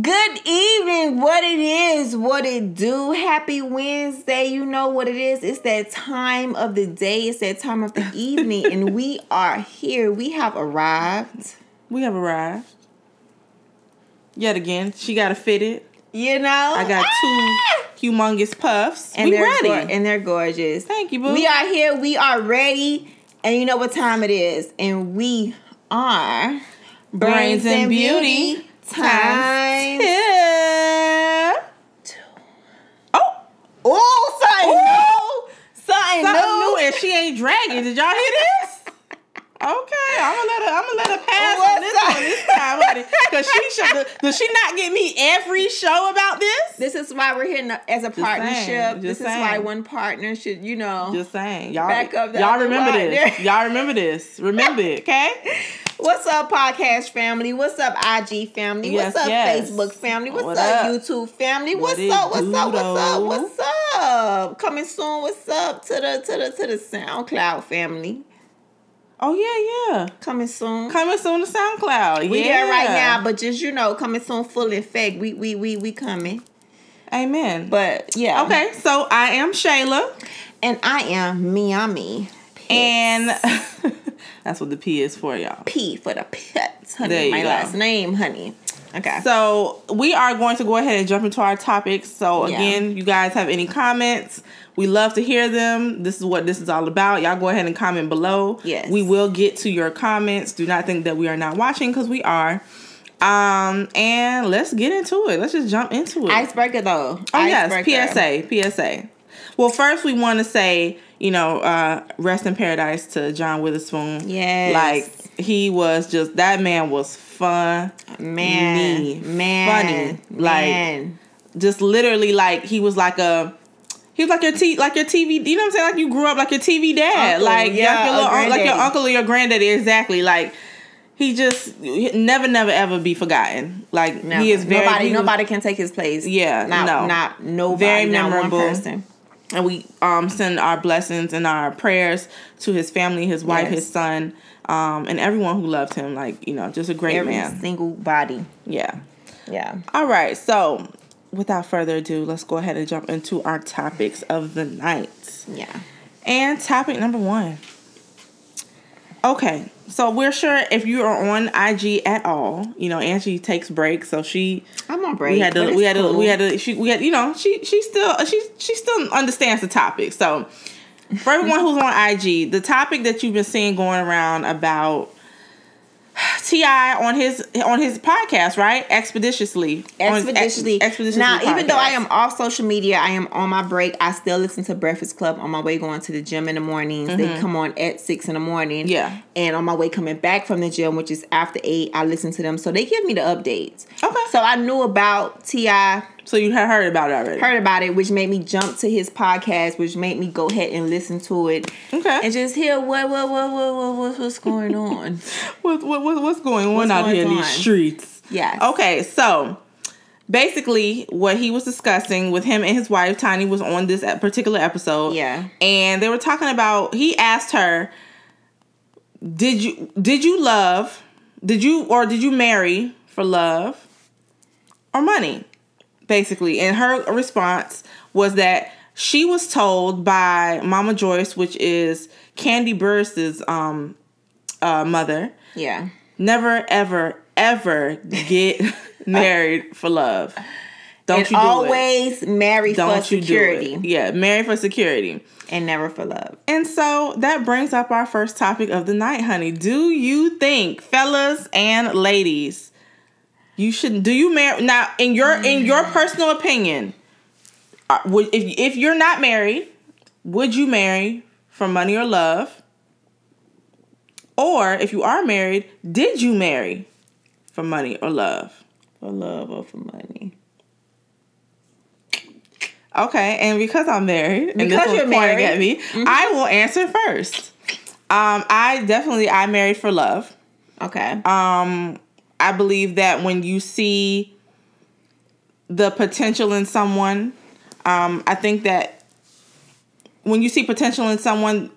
Good evening. What it is, what it do. Happy Wednesday. You know what it is. It's that time of the day. It's that time of the evening, and we are here. We have arrived. We have arrived. Yet again, she got to fit it. You know, I got Ah! two humongous puffs. and we they're ready. gor- and they're gorgeous. Thank you, boo. We are here. We are ready, and you know what time it is. And we are Brains and Beauty times. Yeah. Oh, Oh, something new. Something, something new. new, and she ain't dragging. Did y'all hear this? Okay, I'm gonna let her. I'm gonna let her pass on this up? one this time, honey. Cause she should. Does she not get me every show about this? This is why we're here as a partnership. saying, this just is why one partner should, you know. Just saying, y'all. Back up y'all remember partner. this. Y'all remember this. Remember it, okay? What's up, podcast family? What's up, IG family? Yes, what's up, yes. Facebook family? What's What up, up? YouTube family? What What's up? What's up? What's up? What's up? Coming soon. What's up to the to the to the SoundCloud family? Oh yeah, yeah. Coming soon. Coming soon to SoundCloud. we yeah. there right now, but just you know, coming soon, full effect. We we we we coming. Amen. But yeah. okay, so I am Shayla, And I am Miami. and that's what the P is for, y'all. P for the pets, honey. My go. last name, honey. Okay. So we are going to go ahead and jump into our topics. So Yeah. again, you guys have any comments? We love to hear them. This is what this is all about. Y'all go ahead and comment below. Yes. We will get to your comments. Do not think that we are not watching because we are. Um, and let's get into it. Let's just jump into it. Icebreaker though. Oh Icebreaker. yes, PSA, PSA. Well, first we want to say, you know, uh, rest in paradise to John Witherspoon. Yes. like he was just that man was fun, Man, man, Funny. Like, man. just literally like he was like a. He was like your t like your TV. You know what I'm saying? Like you grew up like your TV dad, Uncle, like yeah, your little, like your uncle or your granddaddy. Exactly. Like he just never, never, ever be forgotten. Like Never. he is very nobody. he was- nobody can take his place. Yeah, not no. not nobody. Very not memorable. one person. And we um send our blessings and our prayers to his family, his wife, Yes. his son, um, and everyone who loved him. Like you know, just a great Every man. single body. Yeah. Yeah. All right. So, without further ado, let's go ahead and jump into our topics of the night. Yeah. And topic number one. Okay, so we're sure if you are on IG at all, you know Angie takes breaks, so she I'm on break. we had to we had to cool. we had to she we had you know she she still she she still understands the topic. So for everyone who's on IG, the topic that you've been seeing going around about T.I. on his on his podcast, right? Expeditiously, his ex- expeditiously. expeditiously. now, even though I am off social media, I am on my break. I still listen to Breakfast Club on my way going to the gym in the mornings. They come on at six in the morning. Mm-hmm. Yeah. And on my way coming back from the gym, which is after eight, I listen to them. So they give me the updates. Okay. So I knew about T.I., so you had heard about it already. heard about it, which made me jump to his podcast, which made me go ahead and listen to it. Okay. And just hear what what what what, what what's, what's going on. What, what, what what's going on What's out going here in these streets? Yes. Okay, so basically, what he was discussing with him and his wife Tiny was on this particular episode. Yeah. and they were talking about. He asked her, "Did you did you love? Did you or did you marry for love or money?" Basically, and her response was that she was told by Mama Joyce, which is Kandi Burruss's um uh, mother, Yeah. never ever ever get married for love. Don't and you do it. always marry Don't for you security do it. Yeah, marry for security. and never for love. And so that brings up our first topic of the night, honey. Do you think, fellas and ladies, you shouldn't. do you marry now in your in your personal opinion? uh, Would if if you're not married, would you marry for money or love? Or if you are married, did you marry for money or love? For love or for money? Okay, and because I'm married, and Because this you're married. at me, I will answer first. Um, I definitely I married for love. Okay. Um, I believe that when you see the potential in someone, um, I think that when you see potential in someone,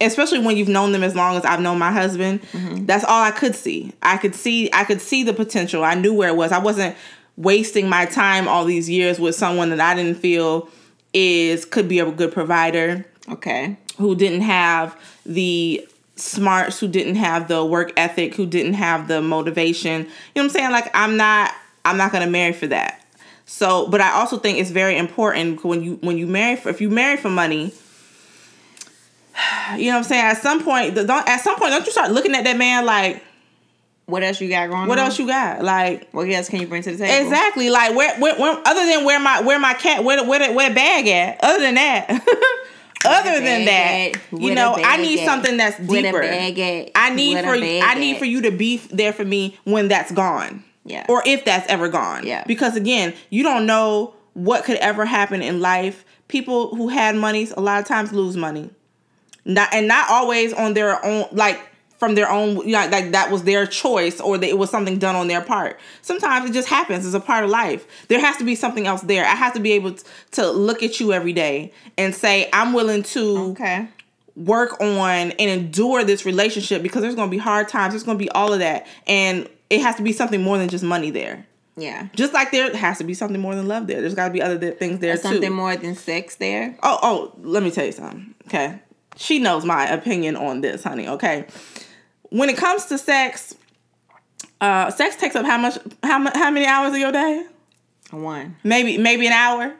especially when you've known them as long as I've known my husband, that's all I could see. I could see I could see the potential. I knew where it was. I wasn't wasting my time all these years with someone that I didn't feel is could be a good provider okay. who didn't have the smarts, who didn't have the work ethic, who didn't have the motivation. You know what I'm saying? Like I'm not I'm not gonna marry for that. So, but I also think it's very important when you when you marry for if you marry for money. You know what I'm saying? At some point, don't at some point don't you start looking at that man like, What else you got going what on? else you got? Like What else can you bring to the table? exactly like where, where, where other than where my where my cat where where where bag at? Other than that, other than that, at? you know, I need at? something that's deeper. at? I need for I need for you to be there for me when that's gone. Yeah. Or if that's ever gone. Yeah. Because again, you don't know what could ever happen in life. People who had monies a lot of times lose money. Not and not always on their own like from their own you know, like that was their choice or that it was something done on their part. Sometimes it just happens. It's a part of life. There has to be something else there. I have to be able to look at you every day and say I'm willing to Okay. work on and endure this relationship because there's going to be hard times. There's going to be all of that. And it has to be something more than just money there. Yeah. Just like there has to be something more than love there. There's got to be other th- things there Something too. Something more than sex there. Oh, oh, let me tell you something. Okay. She knows my opinion on this, honey. Okay. When it comes to sex, uh, sex takes up how much, how mu- how many hours of your day? One. Maybe, maybe an hour.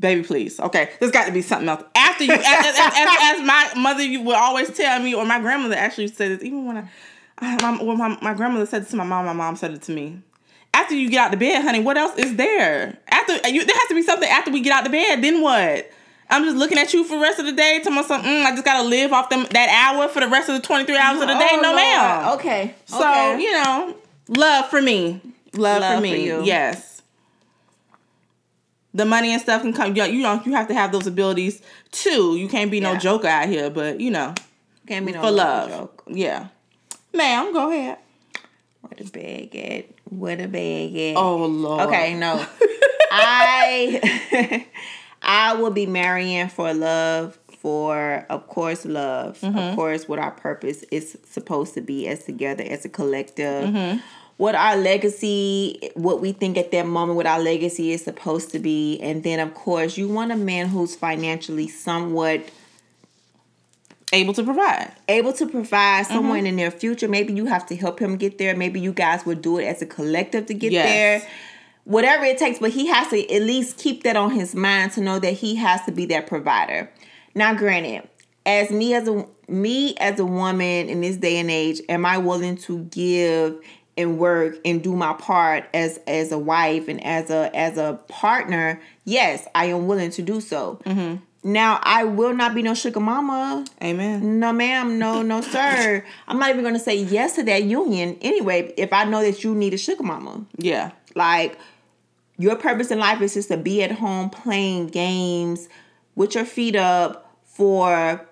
Baby, please. Okay, there's got to be something else. After you, as, as, as, as my mother, you would always tell me, or my grandmother actually said this. Even when I, I my, when my, my grandmother said it to my mom, my mom said it to me. After you get out the bed, honey, what else is there? After you, there has to be something after we get out the bed. Then what? I'm just looking at you for the rest of the day. Telling myself, mm, I just gotta live off them that hour for the rest of the 23 hours of the day. Oh, no, Lord. ma'am. Okay. So okay. you know, love for me, love, Love for for me. you. Yes. The money and stuff can come. You you know, you have to have those abilities too. You can't be no Yeah. joker out here, but you know, Can't be no for love. joke. Yeah, ma'am, go ahead. Where the bag at? Where the bag at? Oh lord. Okay, no. I I will be marrying for love, for of course love. Mm-hmm. Of course what our purpose is supposed to be as together as a collective. Mm-hmm. What our legacy, what we think at that moment, what our legacy is supposed to be. And then of course you want a man who's financially somewhat Able to provide. able to provide Mm-hmm. somewhere in the near future. Maybe you have to help him get there. Maybe you guys will do it as a collective to get Yes. there. Whatever it takes, but he has to at least keep that on his mind to know that he has to be that provider. Now, granted, as me as a me as a woman in this day and age, am I willing to give and work and do my part as as a wife and as a as a partner? Yes, I am willing to do so. Mm-hmm. Now, I will not be no sugar mama. Amen. No, ma'am. No, no, sir. I'm not even going to say yes to that union anyway. If I know that you need a sugar mama, Yeah. like your purpose in life is just to be at home playing games with your feet up for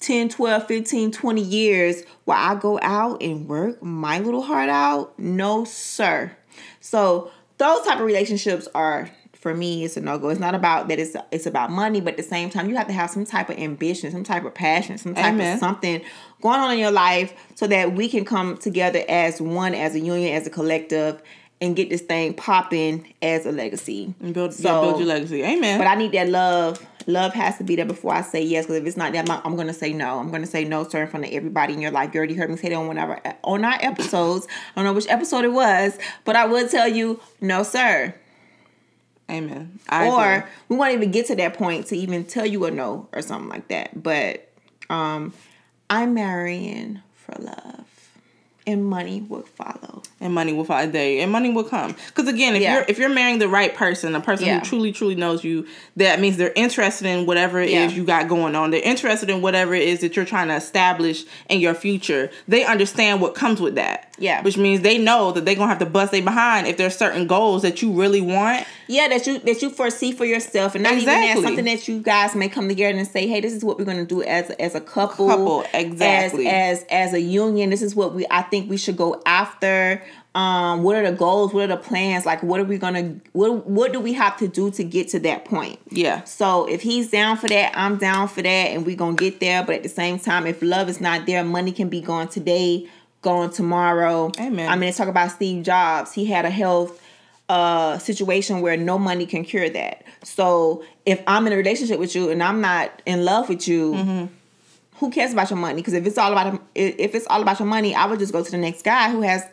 10, 12, 15, 20 years while I go out and work my little heart out. No, sir. So those type of relationships are for me it's a no-go. It's not about that it's it's about money, but at the same time you have to have some type of ambition, some type of passion, some type Amen. of something going on in your life so that we can come together as one, as a union, as a collective, and get this thing popping as a legacy. And build, So- yeah, build your legacy. Amen. But I need that love. Love has to be there before I say yes. Because if it's not that, I'm, going to say no. I'm going to say no, sir, in front of everybody in your life. You already heard me say that on one of our, on our episodes. I don't know which episode it was, but I would tell you, no, sir. Amen. I or agree. we won't even get to that point to even tell you a no or something like that. But um, I'm marrying for love, and money will follow. and money will follow. day and money will come because again if Yeah. you're if you're marrying the right person a person Yeah. who truly truly knows you that means they're interested in whatever it is Yeah. you got going on they're interested in whatever it is that you're trying to establish in your future they understand what comes with that Yeah. which means they know that they're gonna have to bust their behind if there's certain goals that you really want Yeah, that you that you foresee for yourself, and not even that something that you guys may come together and say, "Hey, this is what we're going to do as as a couple, Couple, exactly. as as as a union. This is what we I think we should go after. Um, what are the goals? What are the plans? Like, what are we gonna what What do we have to do to get to that point? yeah So if he's down for that, I'm down for that, and we're gonna get there. But at the same time, if love is not there, money can be gone today, gone tomorrow. Amen. I mean, let's talk about Steve Jobs. He had a health uh situation where no money can cure that. So if I'm in a relationship with you and I'm not in love with you, Mm-hmm. who cares about your money? Because if it's all about if it's all about your money, I would just go to the next guy who has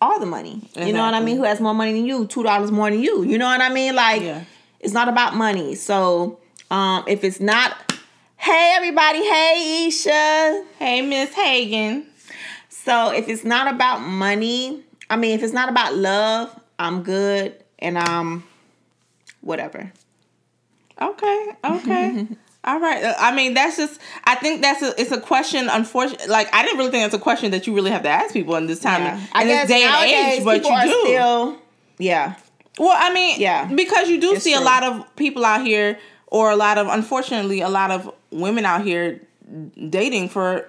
all the money. You know what I mean? Who has more money than you? Two dollars more than you. You know what I mean? Like Yeah. it's not about money. So um if it's not Hey everybody, hey Isha. hey miss hagen So if it's not about money, I mean if it's not about love, I'm good and um whatever. Okay. Okay. All right. I mean, that's just. I think that's a. It's a question. Unfortunately, like I didn't really think that's a question that you really have to ask people in this time Yeah. in this day and age. But you do. still Yeah. well, I mean, Yeah. because you do It's see a lot of people out here, or a lot of, unfortunately, a lot of women out here dating for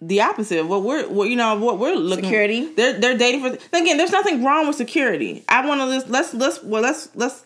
the opposite of what we're, what, you know, what we're looking. Security. They're they're dating for. Again, there's nothing wrong with security. I want to let's let's let's well let's let's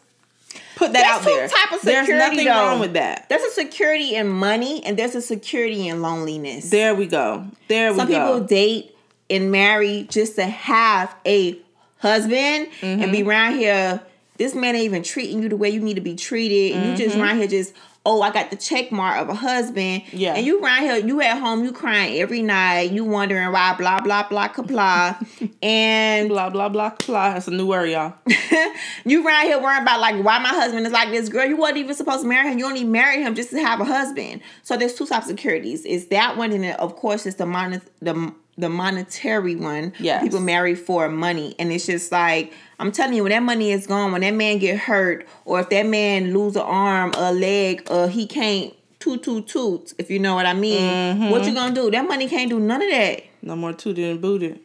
put that There's out there. type of there's security, nothing though. wrong with that. There's a security in money and there's a security in loneliness. There we go. There we go. Some people date and marry just to have a husband and Mm-hmm. be around here. This man ain't even treating you the way you need to be treated, and you just Mm-hmm. around here just oh I got the check mark of a husband. Yeah. and you around here you at home you crying every night you wondering why blah blah blah blah and blah blah blah blah. That's a new word, y'all. you around here worrying about like why my husband is like this girl. You wasn't even supposed to marry him. You only married him just to have a husband. So there's two types of securities. It's that one, and then of course it's the mon- the the monetary one. Yeah. people marry for money, and it's just like I'm telling you, when that money is gone, when that man get hurt, or if that man lose an arm, a leg, or he can't toot toot toot, if you know what I mean, mm-hmm. what you gonna do? That money can't do none of that. No more tooted and booted.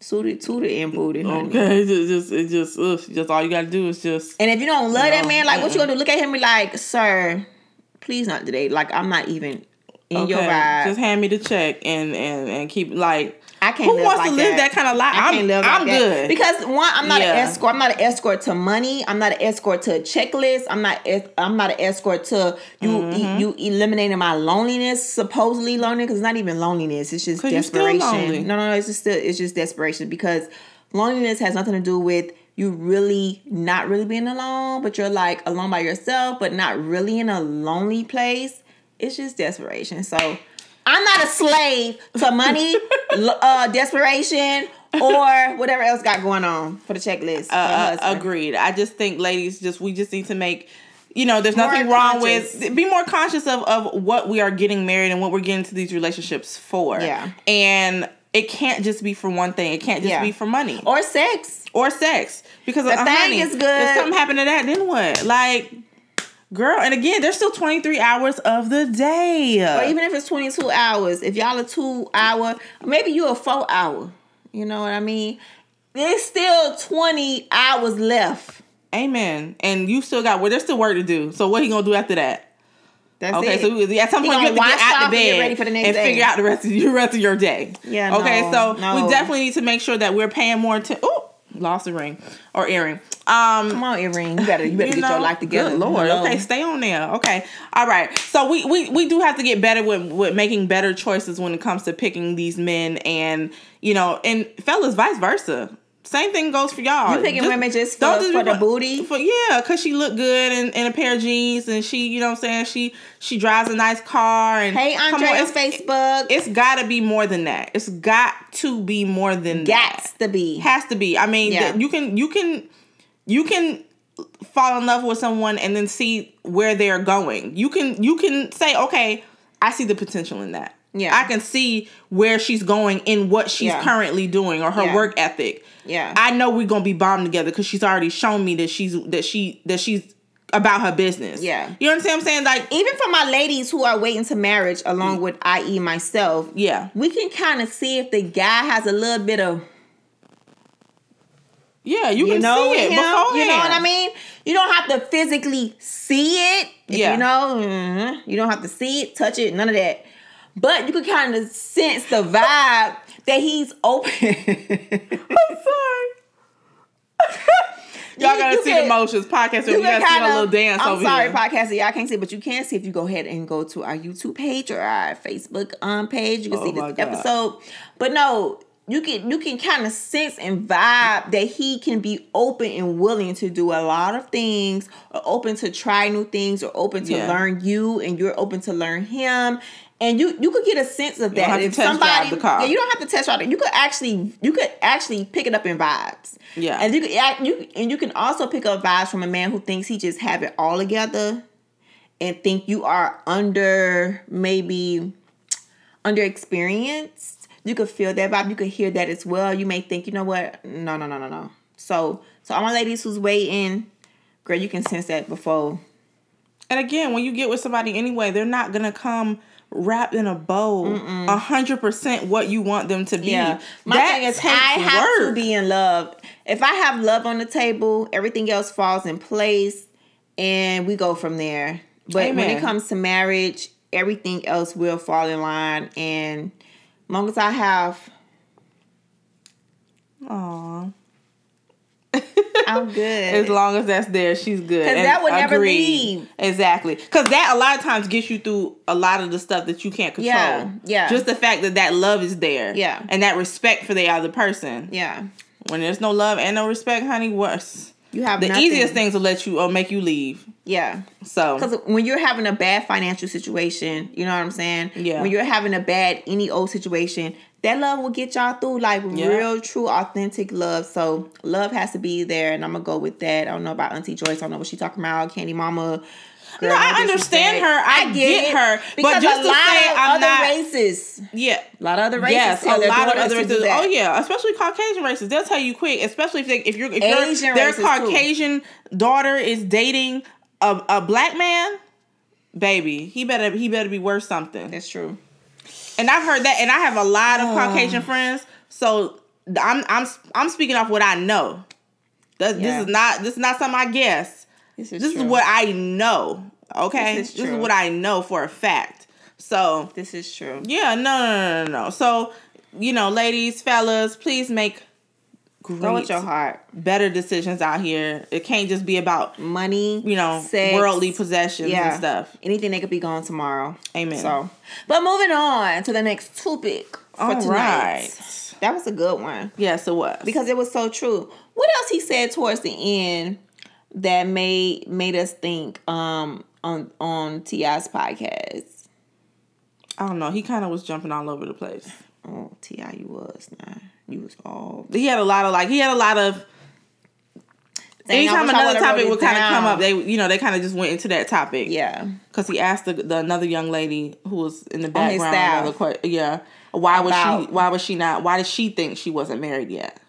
Suited, tooted, and booted. honey. Okay, it's just it's just ugh, just all you gotta do is just And if you don't love that No, man, like what you gonna do? Look at him and be like, sir, please not today. Like I'm not even in your okay, vibe. Just hand me the check and and and keep like I can't. who live wants like to live that, kind of life? I I'm can't live I'm that. good because one, I'm not Yeah. an escort. I'm not an escort to money. I'm not an escort to a checklist. I'm not. I'm not an escort to you. Mm-hmm. You eliminating my loneliness, supposedly loneliness, because it's not even loneliness. It's just desperation. No, no, no. It's just still. It's just desperation because loneliness has nothing to do with you really not really being alone, but you're like alone by yourself, but not really in a lonely place. It's just desperation. So. I'm not a slave to money, uh, desperation, or whatever else got going on for the checklist. for uh, agreed. I just think ladies just we just need to make you know there's More nothing wrong conscious. with be more conscious of of what we are getting married and what we're getting into these relationships for. Yeah. And it can't just be for one thing. It can't just Yeah. be for money. Or sex. or sex because The uh, thing honey, is good. If something happened to that, then what? Like, girl, and again, there's still 23 hours of the day. Or even if it's 22 hours, if y'all a two hour, maybe you a four hour. You know what I mean? There's still 20 hours left. Amen. And you still got well. There's still work to do. So what he gonna do after that? That's Okay, it. so we- at some He point you have gonna get out the and bed ready for the next and day. figure out the rest of your rest of your day. Yeah, Okay, no, so no. we definitely need to make sure that we're paying more attention. Lost a ring or earring. Um, Come on, earring. You better, you better get your life together. Good Lord. Hello. Okay, stay on there. Okay. All right. So we, we we do have to get better with with making better choices when it comes to picking these men and you know and fellas vice versa. Same thing goes for y'all. You picking women just for- don't for the booty? For yeah, cause she look good in, in a pair of jeans and she, you know what I'm saying, she she drives a nice car and Hey, come Andre on, it's, Facebook. it's gotta be more than that. It's got to be more than that Gats to be. has to be. I mean, Yeah. th- you can you can you can fall in love with someone and then see where they're going. You can you can say, okay, I see the potential in that. Yeah. I can see where she's going in what she's Yeah. currently doing or her Yeah. work ethic. Yeah. I know we're gonna be bombed together because she's already shown me that she's that she that she's about her business. Yeah. You understand what I'm saying? Like Even for my ladies who are waiting to marriage, along with i.e. myself, Yeah. we can kind of see if the guy has a little bit of Yeah, you, you can know see it him. beforehand. You know what I mean? You don't have to physically see it. Yeah. You know, mhm. you don't have to see it, touch it, none of that. But you can kind of sense the vibe that he's open. I'm sorry. Y'all You- gotta you see can- the motions podcast. You, gotta see a little dance. I'm over sorry, here. podcast. Y'all can't see, but you can see if you go ahead and go to our YouTube page or our Facebook um page. You can Oh see this God. episode. But no, you can you can kind of sense and vibe that he can be open and willing to do a lot of things, or open to try new things, or open to Yeah. learn you, and you're open to learn him. And you you could get a sense of that if somebody the car. yeah you don't have to test drive it you could actually you could actually pick it up in vibes Yeah. and you can act- you and you can also pick up vibes from a man who thinks he just have it all together and think you are under maybe under experienced. You could feel that vibe. You could hear that as well. You may think, you know what? No, no, no, no, no. So, so all my ladies who's waiting, girl, you can sense that before. And again, when you get with somebody anyway, they're not gonna come wrapped in a bow, a hundred percent what you want them to be. Yeah. My that thing is, I have to be in love. If I have love on the table, everything else falls in place, and we go from there. But when it comes to marriage, everything else will fall in line. And as long as I have, Aw. I'm good. As long as that's there, she's good. 'Cause And that would never agreed. leave. Exactly. Because that a lot of times gets you through a lot of the stuff that you can't control. Yeah, yeah. Just the fact that that love is there. Yeah. And that respect for the other person. yeah, When there's no love and no respect, honey, worse. you have The nothing. easiest things to let you or make you leave. Yeah, So because when you're having a bad financial situation, you know what I'm saying. Yeah. When you're having a bad any old situation, that love will get y'all through like Yeah. real, true, authentic love. So love has to be there, and I'm gonna go with that. I don't know about Auntie Joyce. I don't know what she's talking about. Kandi Mama. Girl, No, I understand her. I get it, her. But just a to lot say of I'm other not- races, yeah. a lot of other races, Yes, a lot of other races. Oh yeah, especially Caucasian races. They'll tell you quick, especially if they if you're if Asian their races, too. Caucasian daughter is dating a, a black man, baby, he better he better be worth something. That's true. And I've heard that, and I have a lot of Oh. Caucasian friends. So I'm I'm I'm speaking off what I know. That Yeah. this is not this is not something I guess. This is This is what I know. Okay, This is this is what I know for a fact. So This is true. yeah, no, no, no, no, no. So, you know, ladies, fellas, please make Go with your heart. better decisions out here. It can't just be about Money, you know sex, worldly possessions yeah. and stuff. Anything that could be gone tomorrow. Amen. So, but moving on to the next topic for All tonight. right. That was a good one Yes, it was because it was so true. What else he said towards the end that made made us think um on on T.I.'s podcast? I don't know. He kind of was jumping all over the place. Oh, T.I., you was nah, you was all. He had a lot of like. He had a lot of. Dang, anytime another topic would kind of come up, they you know they kind of just went into that topic. Yeah, Because he asked the, the another young lady who was in the background. Another yeah. Why was she? Why was she not? Why did she think she wasn't married yet?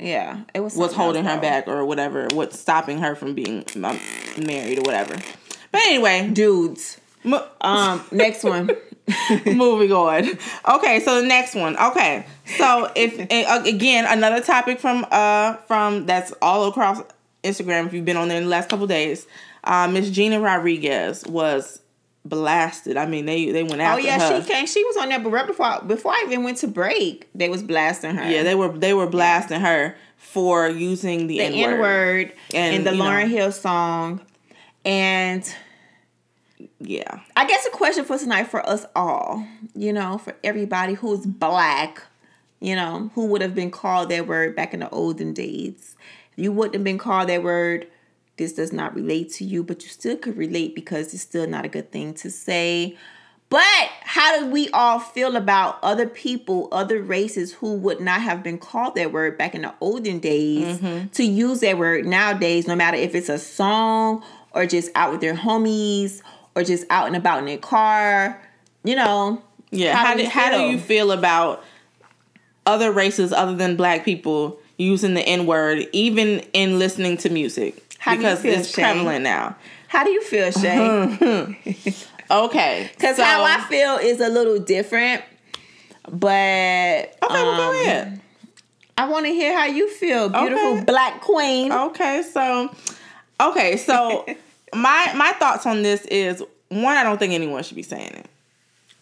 yeah. It was What's holding her back or whatever? What's stopping her from being um, married or whatever? But anyway, dudes. Um, next one. moving on. Okay, so the next one. Okay, so if uh, again another topic from uh from that's all across Instagram. If you've been on there in the last couple days, uh, Miss Gina Rodriguez was blasted. I mean, they they went after. Oh yeah, her. she came. She was on there, but right before before I even went to break, they was blasting her. Yeah, they were they were blasting her for using the, the N word And, in the you know. Lauryn Hill song, and Yeah, I guess a question for tonight for us all, you know, for everybody who's black, you know, who would have been called that word back in the olden days. You wouldn't have been called that word. This does not relate to you, but you still could relate because it's still not a good thing to say. But how do we all feel about other people, other races who would not have been called that word back in the olden days mm-hmm. to use that word nowadays, no matter if it's a song or just out with their homies or just out and about in their car? You know, Yeah. How, How do do, how do you feel about other races other than black people using the N word, even in listening to music? How do you because feel, it's Shane? prevalent now. How do you feel, Shay? Okay. Because so- how I feel is a little different. But Okay, well, go um, ahead. I want to hear how you feel, beautiful Okay. black queen. Okay, so okay, so my my thoughts on this is one, I don't think anyone should be saying it.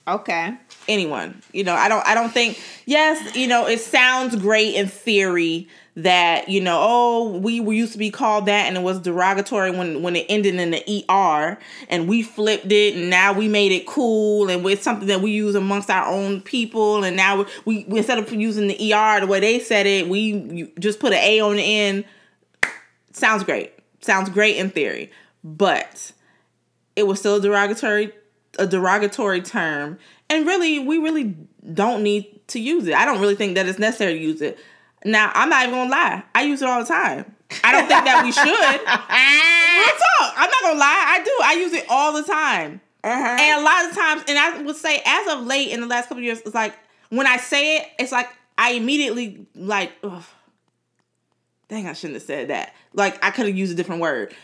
Okay. anyone. You know, I don't I don't think yes, you know, it sounds great in theory that, you know, oh, we were used to be called that and it was derogatory when when it ended in the ER and we flipped it and now we made it cool and it's something that we use amongst our own people and now we, we instead of using the ER the way they said it, we just put an A on the end. Sounds great. Sounds great in theory. But it was still a derogatory a derogatory term. And really we really don't need to use it. I don't really think that it's necessary to use it. Now i'm not even gonna lie. I use it all the time. I don't think that we should. Real talk. I'm not gonna lie. I do. I use it all the time. Uh-huh. and a lot of times and i would say as of late in the last couple of years it's like when i say it it's like i immediately like ugh, dang i shouldn't have said that. Like i could have used a different word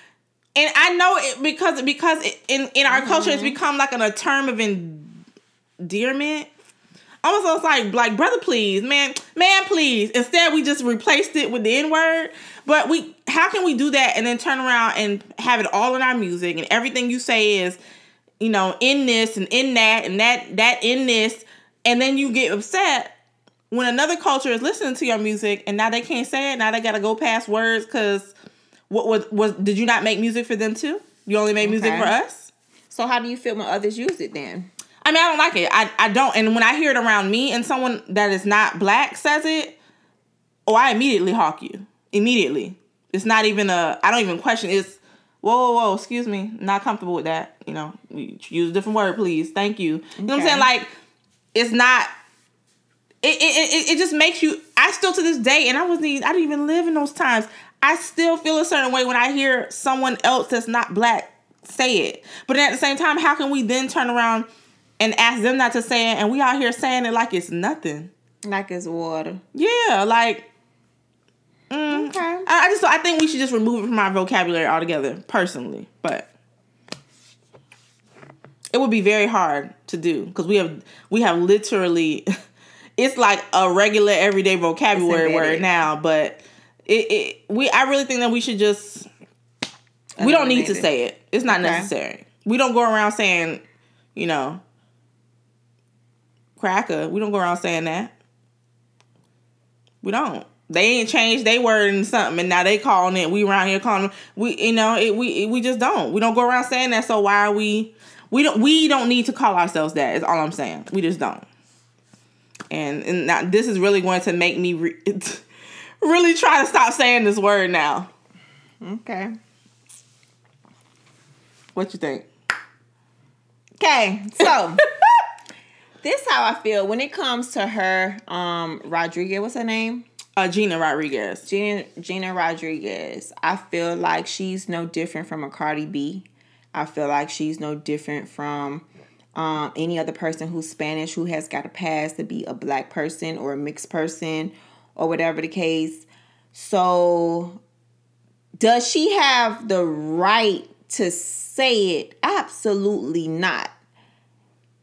and I know it because because it, in in our culture it's mm-hmm. become like an, a term of endearment. Almost it's like like brother, please, man, man, please. Instead, we just replaced it with the N word. But we, how can we do that and then turn around and have it all in our music and everything you say is, you know, in this and in that and that that in this, and then you get upset when another culture is listening to your music and now they can't say it. Now they got to go past words because what was was did you not make music for them too? You only made music Okay. for us. So how do you feel when others use it then? I mean, I don't like it. I, I don't. And when I hear it around me and someone that is not black says it, oh, I immediately hawk you. Immediately. It's not even a, I don't even question. It's, whoa, whoa, whoa, excuse me. Not comfortable with that. You know, use a different word, please. Thank you. You know what I'm saying? Like, it's not, it, it, it, it just makes you, I still to this day, and I wasn't even, I didn't even live in those times. I still feel a certain way when I hear someone else that's not black say it. But at the same time, how can we then turn around and ask them not to say it and we out here saying it like it's nothing? Like it's water. Yeah, like mm, Okay. I, I just I think we should just remove it from our vocabulary altogether, personally. But it would be very hard to do because we have we have literally it's like a regular everyday vocabulary word now, but it, it we I really think that we should just we don't need to it. say it. It's not Okay. necessary. We don't go around saying, you know, cracker. We don't go around saying that. We don't. They ain't changed they word and something, and now they calling it. We around here calling them. We, you know, it, we we just don't. We don't go around saying that. So why are we? We don't. We don't need to call ourselves that. Is all I'm saying. We just don't. And and now this is really going to make me re- really try to stop saying this word now. Okay. What you think? Okay. So this how I feel when it comes to her, um, Rodriguez. What's her name? Uh, Gina Rodriguez. Gina Gina Rodriguez. I feel like she's no different from a Cardi B. I feel like she's no different from um, any other person who's Spanish who has got a past to be a black person or a mixed person or whatever the case. So, does she have the right to say it? Absolutely not.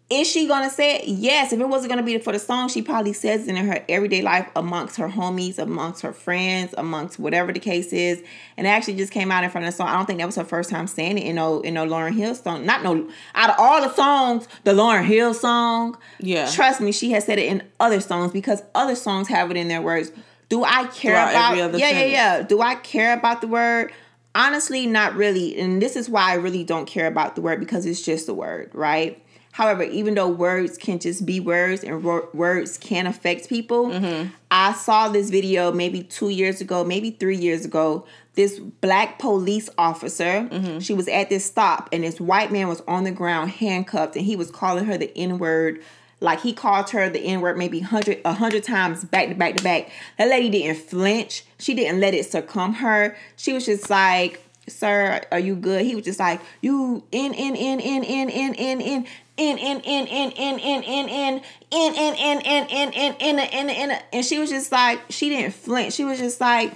Is she gonna say it? Yes. If it wasn't gonna be for the song, she probably says it in her everyday life amongst her homies, amongst her friends, amongst whatever the case is. And it actually just came out in front of the song. I don't think that was her first time saying it in no in no Lauryn Hill song. Not no out of all the songs, the Lauryn Hill song. Yeah. Trust me, she has said it in other songs because other songs have it in their words. Do I care Throughout about every other yeah, yeah, yeah. Do I care about the word? Honestly, not really. And this is why I really don't care about the word because it's just a word, right? However, even though words can just be words and ro- words can affect people, mm-hmm. I saw this video maybe two years ago, maybe three years ago. This black police officer, mm-hmm. she was at this stop, and this white man was on the ground handcuffed, and he was calling her the N word. Like he called her the N word maybe hundred a hundred times back to back to back. That lady didn't flinch. She didn't let it succumb her. She was just like, sir, are you good? He was just like, you in, in, in, in, in, in, in, in in in in in in in in in in in in in in in in in in and she was just like she didn't flinch. She was just like,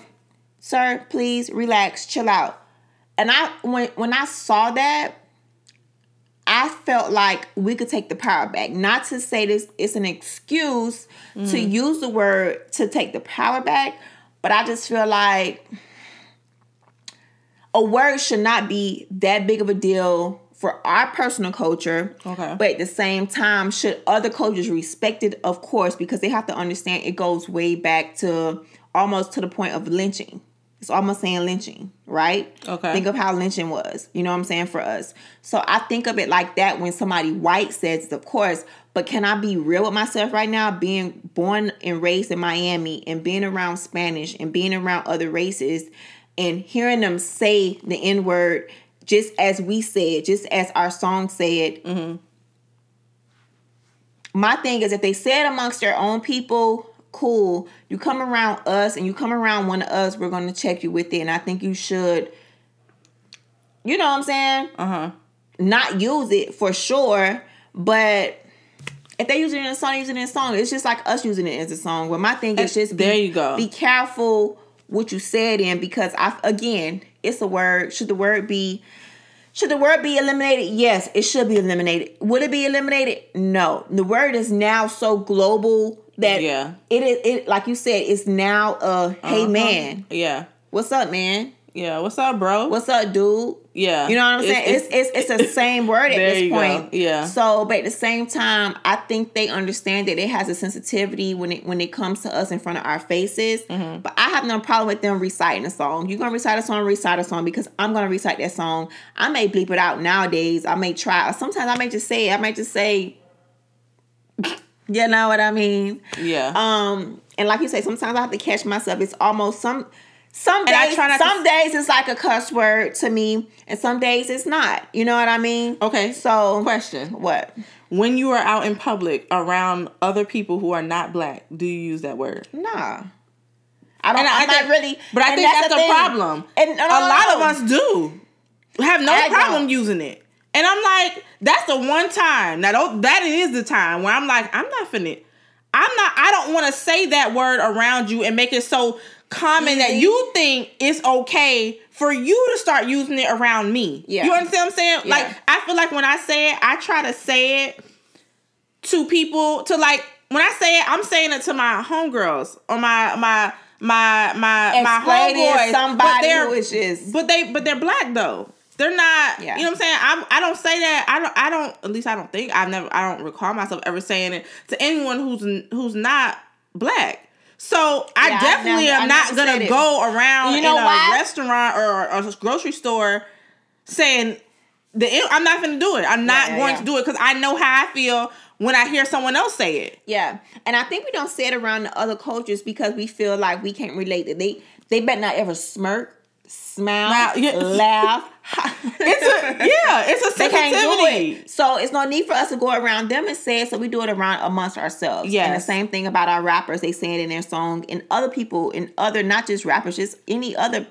"Sir, please relax, chill out." And I when when I saw that, I felt like we could take the power back. Not to say this it's an excuse mm. to use the word to take the power back, but I just feel like a word should not be that big of a deal for our personal culture. Okay. But at the same time, should other cultures respect it? Of course, because they have to understand it goes way back to almost to the point of lynching. It's almost saying lynching, right? Okay. Think of how lynching was. You know what I'm saying for us. So I think of it like that when somebody white says, of course. But can I be real with myself right now? Being born and raised in Miami and being around Spanish and being around other races and hearing them say the N word just as we said, just as our song said. Mm-hmm. My thing is, if they said amongst their own people, cool. You come around us and you come around one of us, we're going to check you with it. And I think you should, you know what I'm saying? Uh huh. Not use it for sure, but if they use it in a song, use it in a song. It's just like us using it as a song. But my thing is just be, there you go. Be careful what you said in because I again, it's a word. Should the word be should the word be eliminated? Yes, it should be eliminated. Would it be eliminated? No. The word is now so global that yeah. it is it like you said it's now a hey uh-huh. man yeah what's up man yeah what's up bro? What's up dude? Yeah. You know what i'm saying? it's it's, it's, it's the same word at this point go. yeah. So but at the same time i think they understand that it has a sensitivity when it when it comes to us in front of our faces. Mm-hmm. but i have no problem with them reciting a song. You're gonna recite a song recite a song because i'm gonna recite that song. I may bleep it out nowadays. I may try. Sometimes i may just say i might just say you know what I mean? Yeah. Um, and like you say, sometimes I have to catch myself. It's almost some some days some to... days it's like a cuss word to me, and some days it's not. You know what I mean? Okay. So question. What? When you are out in public around other people who are not black, do you use that word? Nah. I don't. And I'm I not really. But I think that's, that's the, problem. And no, no, a lot no. of us do have no I problem don't. using it. And I'm like, that's the one time. Now that is the time where I'm like, I'm not finna. I'm not. I don't want to say that word around you and make it so common that you think it's okay for you to start using it around me. Yeah. You understand what I'm saying? Yeah. Like I feel like when I say it, I try to say it to people to like when I say it, I'm saying it to my homegirls or my my my my my homeboys. Somebody but who is just but they but they're black though. They're not. Yeah. You know what I'm saying? I I don't say that. I don't. I don't. At least I don't think. I've never. I don't recall myself ever saying it to anyone who's who's not black. So I yeah, definitely never, am not gonna go around you know in a why? restaurant or, a grocery store saying the. I'm not gonna do it. I'm not yeah, going to do it because I know how I feel when I hear someone else say it. Yeah, and I think we don't say it around the other cultures because we feel like we can't relate. That they they better not ever smirk smile, yeah. laugh. it's a yeah, it's a sensitivity. It. So it's no need for us to go around them and say it. So we do it around amongst ourselves. Yeah. And the same thing about our rappers. They say it in their song, and other people, and other not just rappers, just any other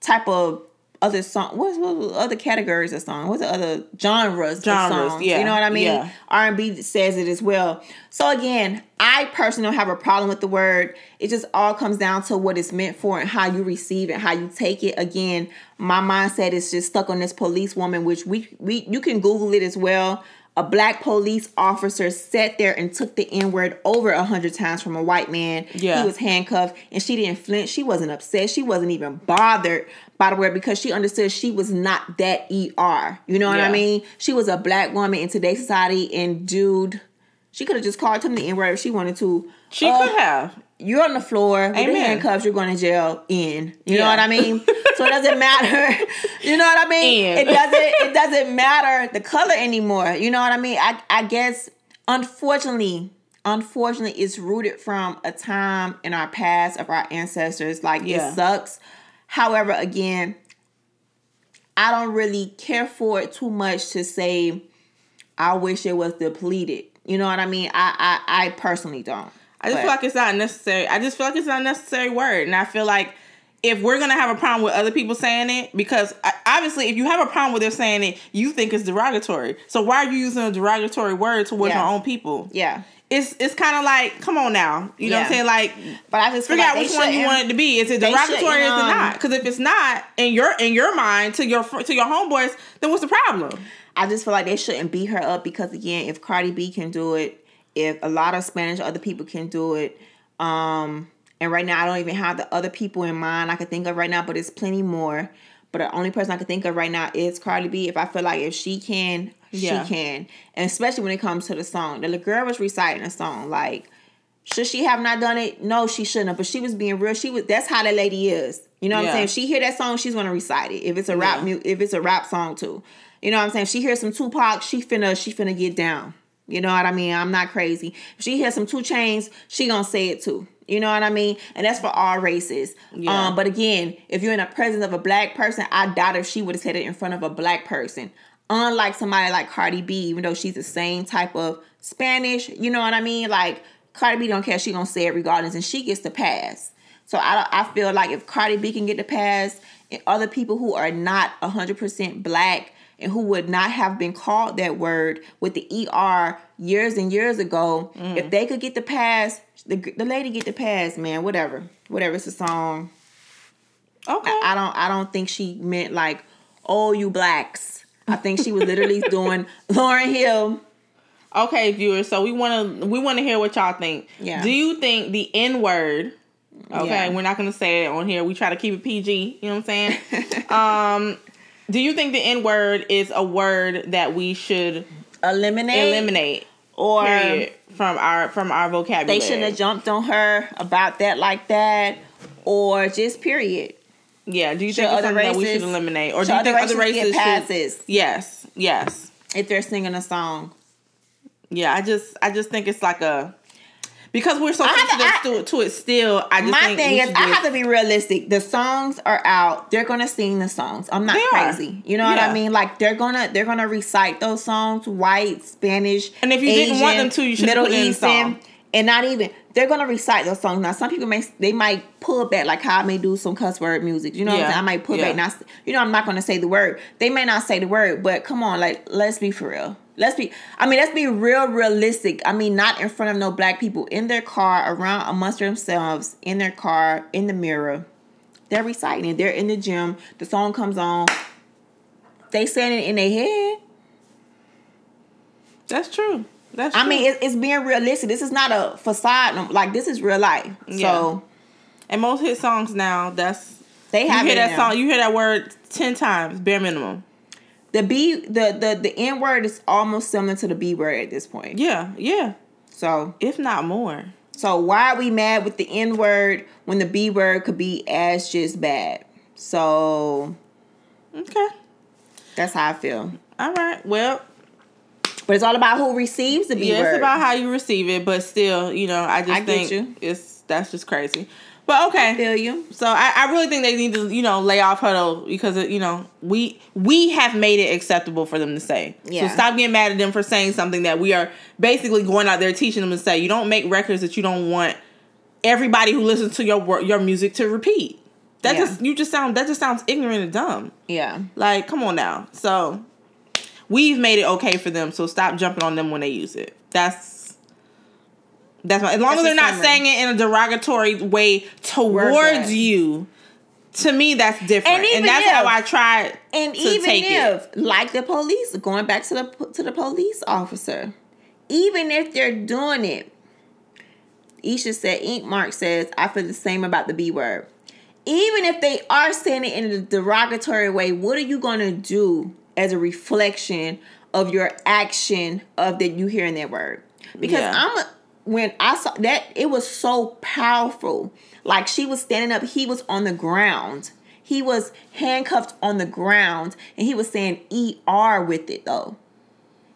type of other song. What's what other categories of song? What's the other genres? Genres, songs? yeah. You know what I mean? Yeah. R and B says it as well. So again, I personally don't have a problem with the word. It just all comes down to what it's meant for and how you receive it, how you take it. Again, my mindset is just stuck on this police woman, which we we you can Google it as well a black police officer sat there and took the N word over a hundred times from a white man. Yeah. He was handcuffed and she didn't flinch. She wasn't upset. She wasn't even bothered by the word because she understood she was not that ER. You know what yeah. I mean? She was a black woman in today's society and dude, she could have just called him the N word if she wanted to. She uh, could have you're on the floor with Amen. the handcuffs, you're going to jail in. You yeah. know what I mean? so it doesn't matter. you know what I mean? In. It doesn't it doesn't matter the color anymore. You know what I mean? I I guess unfortunately, unfortunately it's rooted from a time in our past of our ancestors. Like yeah. it sucks. However, again, I don't really care for it too much to say I wish it was depleted. You know what I mean? I I, I personally don't. I just but. feel like it's not necessary. I just feel like it's not a necessary word, and I feel like if we're gonna have a problem with other people saying it, because obviously, if you have a problem with them saying it, you think it's derogatory. So why are you using a derogatory word towards Yeah. your own people? Yeah. It's it's kind of like, come on now, you know what I'm saying? Like, But I just figure like out which one you want it to be. Is it derogatory or is it um, not? Because if it's not in your in your mind to your to your homeboys, then what's the problem? I just feel like they shouldn't beat her up because again, if Cardi B can do it, if a lot of Spanish other people can do it, um, and right now I don't even have the other people in mind I could think of right now, but it's plenty more. But the only person I can think of right now is Cardi B. If I feel like if she can, Yeah. she can, and especially when it comes to the song, the girl was reciting a song like. Should she have not done it? No, she shouldn't have. But she was being real. She was. That's how that lady is. You know what Yeah. I'm saying? If she hear that song, she's gonna recite it. If it's a rap, Yeah. if it's a rap song too. You know what I'm saying? If she hears some Tupac, she finna she finna get down. You know what I mean? I'm not crazy. If she hears some 2 Chainz, she gonna say it too. You know what I mean? And that's for all races. Yeah. Um, but again, if you're in the presence of a black person, I doubt if she would have said it in front of a black person. Unlike somebody like Cardi B, even though she's the same type of Spanish, you know what I mean? Like Cardi B don't care, she gonna say it regardless, and she gets the pass. So I I feel like if Cardi B can get the pass, and other people who are not hundred percent black and who would not have been called that word with the er years and years ago, if they could get the pass, the the lady get the pass, man. Whatever, whatever. It's a song. Okay. I don't I don't think she meant like, oh you blacks. I think she was literally doing Lauryn Hill. Okay, viewers. So we want to we want to hear what y'all think. Yeah. Do you think the N word? Okay, Yeah. we're not gonna say it on here. We try to keep it PG. You know what I'm saying? um, do you think the N word is a word that we should Eliminate, eliminate or period, from our from our vocabulary? they shouldn't have jumped on her about that like that, or just period. Yeah. Do you Should think other that we races- should eliminate, or do you other think other races races get should? passes? Yes. Yes. If they're singing a song, Yeah. I just I just think it's like a because we're so have to- to, it, to it still. I just my think thing is I have to be realistic. The songs are out. They're gonna sing the songs. I'm not crazy. You know what I mean? Like they're gonna they're gonna recite those songs, white, Spanish, And if you didn't want them to, you should've Middle put it in song. And not even they're gonna recite those songs. Now some people may they might pull back like how I may do some cuss word music. You know Yeah. I might pull Yeah. back. Not you know I'm not gonna say the word. They may not say the word, but come on, like let's be for real. Let's be. I mean, let's be real, realistic. I mean, not in front of no black people in their car, around amongst themselves, in their car, in the mirror. They're reciting it. They're in the gym. The song comes on. They saying it in their head. That's true. That's I true. mean, it, it's being realistic. This is not a facade. Like this is real life. Yeah. So and most hit songs now, that's they have you hear that now. song, you hear that word ten times, bare minimum. The B, the the the N word is almost similar to the B word at this point. Yeah, yeah, So if not more. so why are we mad with the N word when the B word could be as just bad? So Okay, that's how I feel. all right. Well, But it's all about who receives the B yeah, word. it's about how you receive it, but still, you know, I just I think it's that's just crazy. But okay, feel you. So I, I really think they need to, you know, lay off her though, because you know we we have made it acceptable for them to say. Yeah. So stop getting mad at them for saying something that we are basically going out there teaching them to say. You don't make records that you don't want everybody who listens to your work, your music to repeat. That Yeah. just you just sound that just sounds ignorant and dumb. Yeah. Like, come on now. So we've made it okay for them. So stop jumping on them when they use it. That's that's my, as long That's as they're not summary. saying it in a derogatory way towards you. To me, that's different, And and, that's if- how I try And to even take if, it. like the police, going back to the to the police officer, even if they're doing it, Isha said, Ink Mark says, I feel the same about the B word. Even if they are saying it in a derogatory way, what are you gonna do as a reflection of your action of that you hearing that word? Because Yeah. I'm a, when I saw that, it was so powerful. Like she was standing up, he was on the ground. He was handcuffed on the ground, and he was saying ER with it though.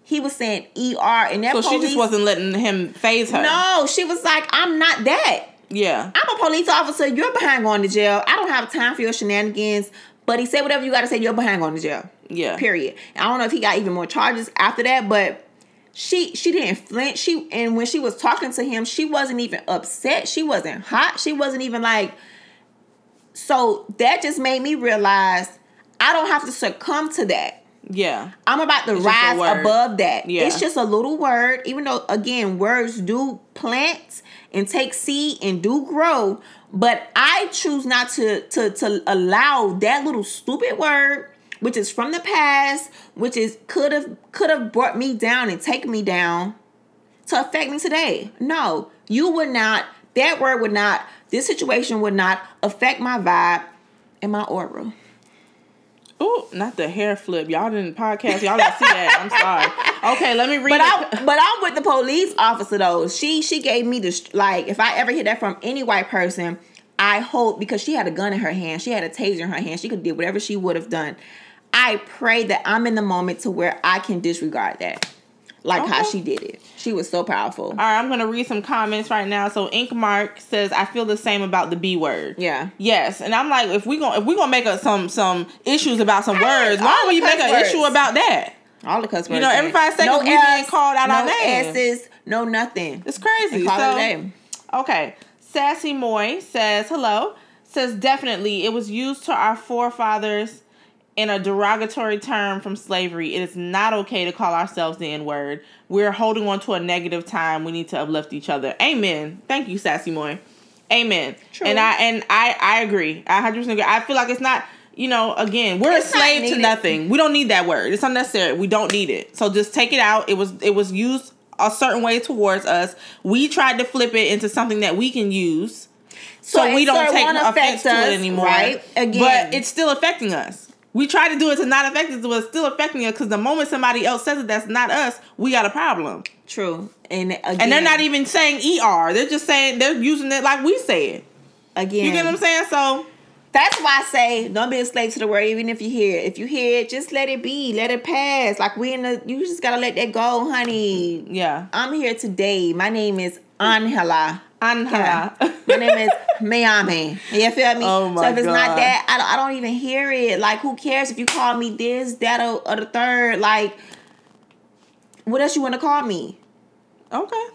He was saying ER, and that So she just wasn't letting him phase her. No, she was like, I'm not that. Yeah. I'm a police officer. You're behind going to jail. I don't have time for your shenanigans. But he said whatever you got to say. You're behind going to jail. Yeah. Period. I don't know if he got even more charges after that, but she she didn't flinch. She and when she was talking to him, she wasn't even upset. She wasn't hot. She wasn't even like So that just made me realize I don't have to succumb to that. Yeah. I'm about to It's rise above that. Yeah. It's just a little word, even though again, words do plant and take seed and do grow. But I choose not to to to allow that little stupid word, which is from the past, which is could have could have brought me down and taken me down, to affect me today. No, you would not. That word would not. This situation would not affect my vibe and my aura. Oh, not the hair flip. Y'all didn't podcast. Y'all didn't see that. I'm sorry. Okay, let me read But it. I, but I'm with the police officer though. She she gave me the like. If I ever hear that from any white person, I hope because she had a gun in her hand, she had a taser in her hand, she could do whatever she would have done. I pray that I'm in the moment to where I can disregard that, like how she did it. She was so powerful. All right, I'm gonna read some comments right now. So Ink Mark says, "I feel the same about the B word." Yeah. Yes, and I'm like, if we gonna if we gonna make a, some some issues about some words, why don't we make an words. issue about that? All the cuss words. You know, every five seconds we being called out no our name. S's, no nothing. It's crazy. It so, a day. okay, Sassy Moy says hello. Says definitely it was used to our forefathers in a derogatory term from slavery. It is not okay to call ourselves the N word. We're holding on to a negative time. We need to uplift each other. Amen. Thank you, Sassy Moy. Amen. True. And I and I I agree. I 100 percent agree. I feel like it's not. You know, again, we're It's a not slave to nothing. We don't need that word. It's unnecessary. We don't need it. So just take it out. It was it was used a certain way towards us. We tried to flip it into something that we can use. So, So we don't so take offense affect to it anymore. right? Again. But it's still affecting us. We try to do it to not affect us, but it's still affecting us because the moment somebody else says it that's not us, we got a problem. True. And again, And they're not even saying ER. They're just saying they're using it like we say it. again. You get what I'm saying? So That's why I say don't be a slave to the word, even if you hear it. If you hear it, just let it be, let it pass. Like we in the, you just gotta let that go, honey. yeah. I'm here today. My name is Angela. Angela. My name is Miami. You feel me? Oh my so if it's God. not that, I don't, I don't even hear it. Like, who cares if you call me this, that, or, or the third? Like, what else you want to call me? okay.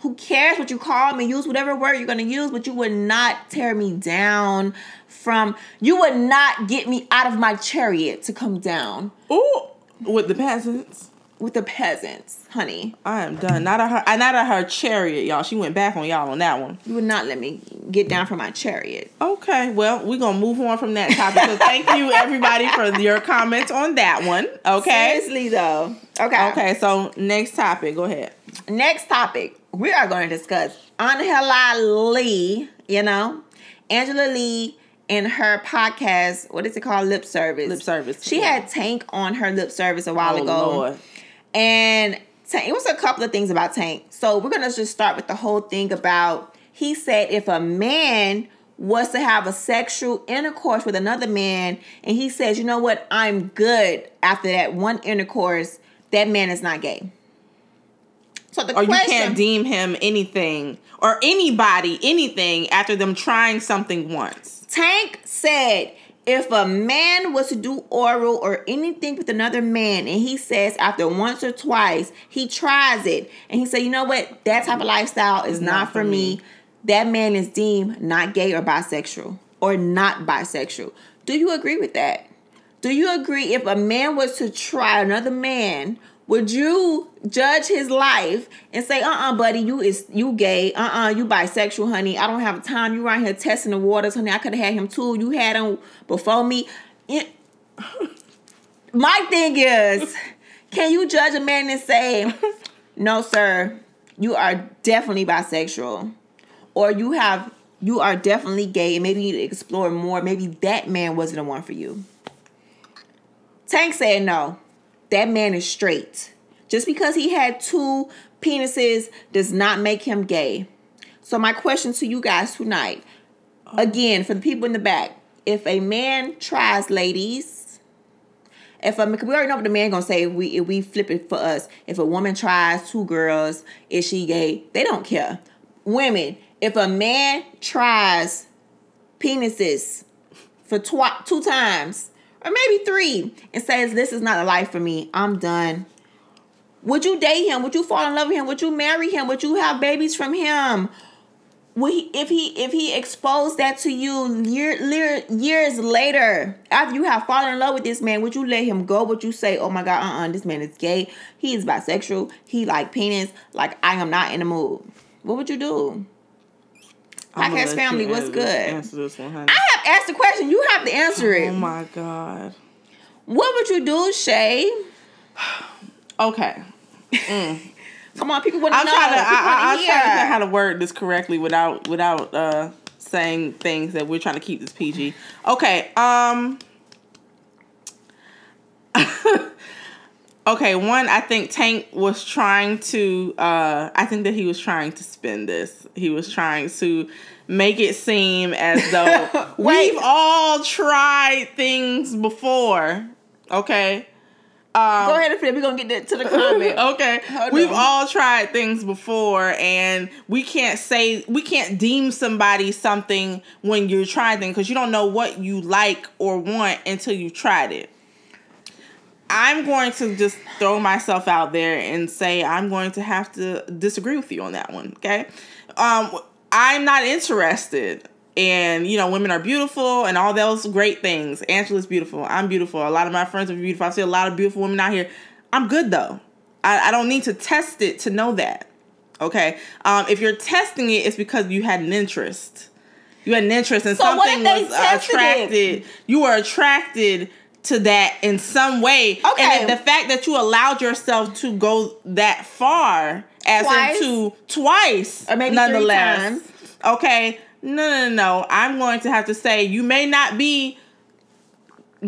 Who cares what you call me? Use whatever word you're gonna use, but you would not tear me down from. You would not get me out of my chariot to come down Ooh, with the peasants. With the peasants, honey. I am done. Not at her. uh, Not at her chariot, y'all. She went back on y'all on that one. You would not let me get down from my chariot. Okay, well, we're gonna move on from that topic. So thank you everybody for your comments on that one. Okay. Seriously though. Okay. Okay, so next topic. Go ahead. Next topic, we are going to discuss Angela Yee, you know, Angela Yee and her podcast, what is it called? Lip Service. Lip Service, She yeah. had Tank on her lip service a while Oh, ago. Lord. And Tank, it was a couple of things about Tank. So we're gonna just start with the whole thing about he said if a man was to have a sexual intercourse with another man, and he says, you know what, I'm good after that one intercourse, that man is not gay. So the Or you can't deem him anything or anybody anything after them trying something once. Tank said if a man was to do oral or anything with another man and he says after once or twice he tries it and he said, you know what, that type of lifestyle is not, for me. that man is deemed not gay or bisexual or not bisexual. Do you agree with that? Do you agree if a man was to try another man, would you judge his life and say, uh-uh, buddy, you is you gay, uh-uh, you bisexual, honey. I don't have time. You around here testing the waters, honey. I could have had him too. You had him before me. My thing is, can you judge a man and say, no, sir, you are definitely bisexual, or you have you are definitely gay, and maybe you need to explore more. Maybe that man wasn't the one for you. Tank said no, that man is straight. Just because he had two penises does not make him gay. So my question to you guys tonight, again for the people in the back, if a man tries, ladies, if a we already know what the man gonna say we we flip it for us. If a woman tries two girls, is she gay? They don't care. Women, if a man tries penises for twi- two times or maybe three and says this is not a life for me, I'm done. Would you date him? Would you fall in love with him? Would you marry him? Would you have babies from him? will he, if he if he exposed that to you year, year, years later after you have fallen in love with this man would you let him go would you say oh my god uh-uh this man is gay he is bisexual he like penis like i am not in the mood what would you do podcast family what's good Answer this one, honey. i have asked the question you have to answer it Oh my god. what would you do shay Okay. come on people want to I'm trying to. People I, I, I'm trying to hear. how to word this correctly without without uh saying things that we're trying to keep this PG. Okay. Um. okay. One, I think Tank was trying to. uh I think that he was trying to spin this. He was trying to make it seem as though we've all tried things before. Okay. Um, go ahead and finish. we're gonna get to the comment okay. Hold We've on. all tried things before and we can't say we can't deem somebody something when you're trying things because you don't know what you like or want until you've tried it. I'm going to just throw myself out there and say I'm going to have to disagree with you on that one, okay? Um I'm not interested and you know women are beautiful and all those great things. Angela's beautiful. I'm beautiful. A lot of my friends are beautiful. I see a lot of beautiful women out here. I'm good though. I, I don't need to test it to know that okay? Um, if you're testing it it's because you had an interest. You had an interest in So something was tested it? attracted. You were attracted to that in some way Okay. and the fact that you allowed yourself to go that far as Twice? into twice Or maybe three nonetheless times. okay no no no no i'm going to have to say you may not be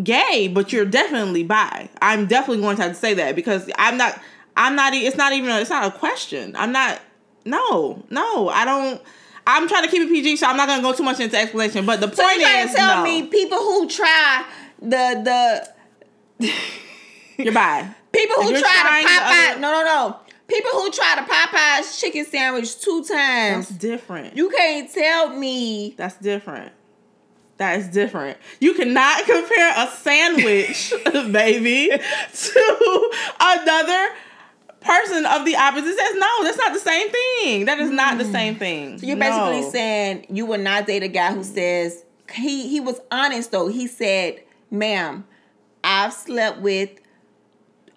gay but you're definitely bi i'm definitely going to have to say that because i'm not i'm not it's not even a, it's not a question i'm not no no i don't i'm trying to keep it pg so i'm not going to go too much into explanation but the So point you is to tell no. me people who try the the you're bi people who try to Popeye other- no no no people who try the Popeyes chicken sandwich two times. that's different You can't tell me That's different. That is different. You cannot compare a sandwich, baby, to another person of the opposite sex. No, that's not the same thing. That is not the mm. same thing. you're basically No. saying you would not date a guy who says he he was honest though. He said, "Ma'am, I've slept with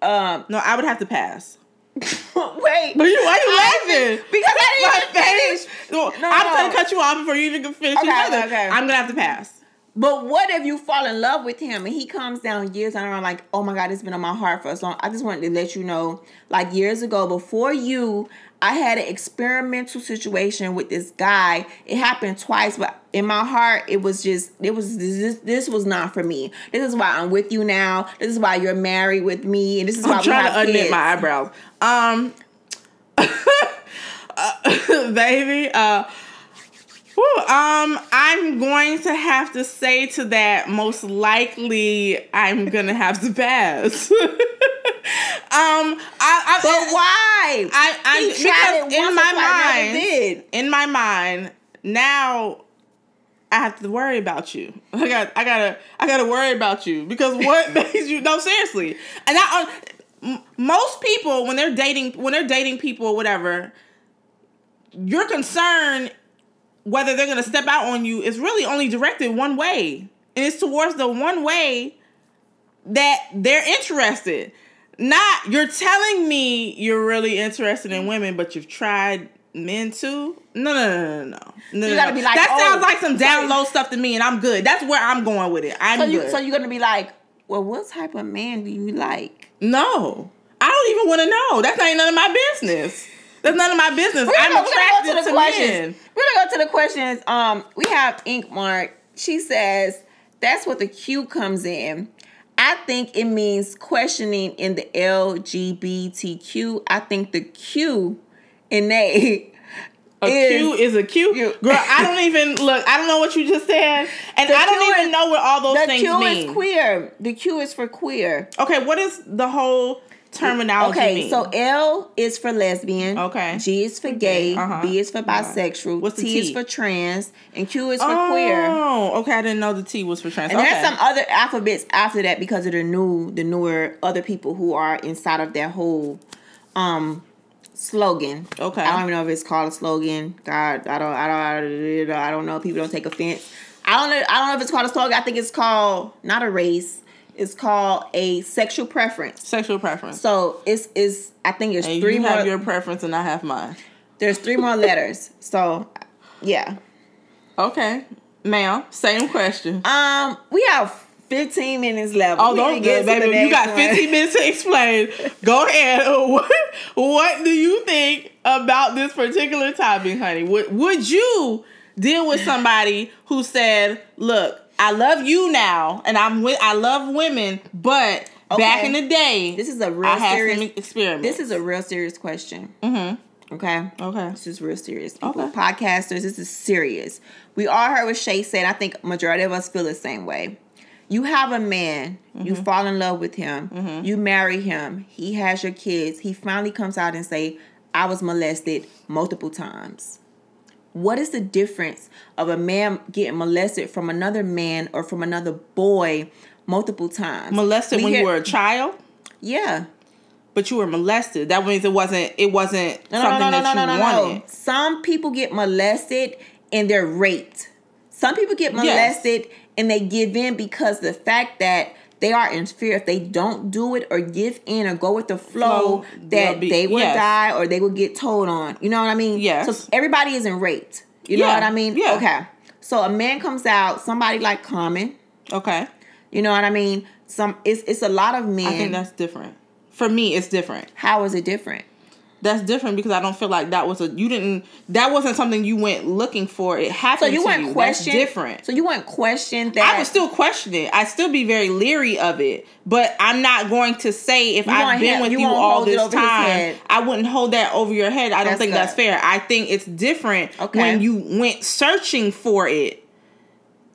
um No, I would have to pass. wait But you, why you I- laughing? because I didn't finish. face. No, No, I'm no. gonna cut you off before you even can finish. your Okay, okay. I'm gonna have to pass. But what if you fall in love with him and he comes down years and I'm like, oh my God, it's been on my heart for so long. I just wanted to let you know, like years ago, before you, I had an experimental situation with this guy. It happened twice, but in my heart, it was just, it was this, this was not for me. This is why I'm with you now. This is why you're married with me, and this is why I'm trying to unknit kids. my eyebrows. Um, uh, baby. Uh, whew, um, I'm going to have to say to that. Most likely, I'm gonna have to pass. um, I, I, But why? I, I He tried it because in my mind, did. in my mind, now I have to worry about you. I got, I gotta, I gotta worry about you because what makes you? No, seriously. And I, m- most people when they're dating, when they're dating people whatever, your concern whether they're gonna step out on you is really only directed one way, and it's towards the one way that they're interested. Not you're telling me you're really interested in women, but you've tried men too. No, no, no, no, no. no You gotta no. be like, that oh, sounds like some down low stuff to me, and I'm good. That's where I'm going with it. I'm So you, good. so you're gonna be like, well, what type of man do you like? no, I don't even want to know. That's not none of my business. That's none of my business. We're I'm gonna attracted go to the to questions. men. We're gonna go to the questions. Um, we have Ink Mark. She says that's what the Q comes in. I think it means questioning in the LGBTQ. I think the Q in they A is- Q is a Q. Girl, I don't even look. I don't know what you just said, and I don't even is- know what all those things Q mean. The Q is queer. The Q is for queer. Okay, what is the whole terminology Okay, mean? so L is for lesbian. Okay. G is for gay. uh-huh. B is for bisexual. What's the T is for trans, and Q is for oh, queer. okay. I didn't know the T was for trans. And okay. there's some other alphabets after that because of the new, the newer other people who are inside of that whole um slogan. Okay. I don't even know if it's called a slogan. God, I don't, I don't, I don't, I don't know. People don't take offense. I don't know. I don't know if it's called a slogan. I think it's called not a race. It's called a sexual preference. Sexual preference. So it's is I think it's And three you more. have your preference and I have mine. there's three more letters. So yeah. Okay. Ma'am, same question. Um, we have 15 minutes left. Oh, don't get get to the baby. You got one. 15 minutes to explain. Go ahead. What, what do you think about this particular topic, honey? Would would you deal with somebody who said, "Look, I love you now, and I'm with I love women, but back in the day, This is a real I serious. some experiments." This is a real serious question. mm-hmm. Okay. okay. This is real serious. People, Okay. podcasters, this is serious. We all heard what Shay said. I think majority of us feel the same way. You have a man, you Mm-hmm. fall in love with him, you marry him, he has your kids, he finally comes out and say, I was molested multiple times. What is the difference of a man getting molested from another man or from another boy multiple times? Molested We when hear- you were a child, Yeah. but you were molested. That means it wasn't. It wasn't No, something no, no, that no, you no, no, wanted. Some people get molested and they're raped. Some people get Yes. molested and they give in because the fact that they are in fear if they don't do it or give in or go with the flow Flow, that be- they will yes. die or they will get told on. You know what I mean? Yeah. So everybody isn't raped. You know what I mean? yeah. Okay. So a man comes out, somebody like Common. Okay. You know what I mean? Some it's it's a lot of men. I think that's different. For me, it's different. how is it different? That's different because I don't feel like that was a you didn't that wasn't something you went looking for. It happened. So you to wouldn't you. question different. So you weren't question that I would still question it. I still be very leery of it, but I'm not going to say if I've been have- with you you, all this time. I wouldn't hold that over your head. I don't That's think that's fair. I think it's different Okay. when you went searching for it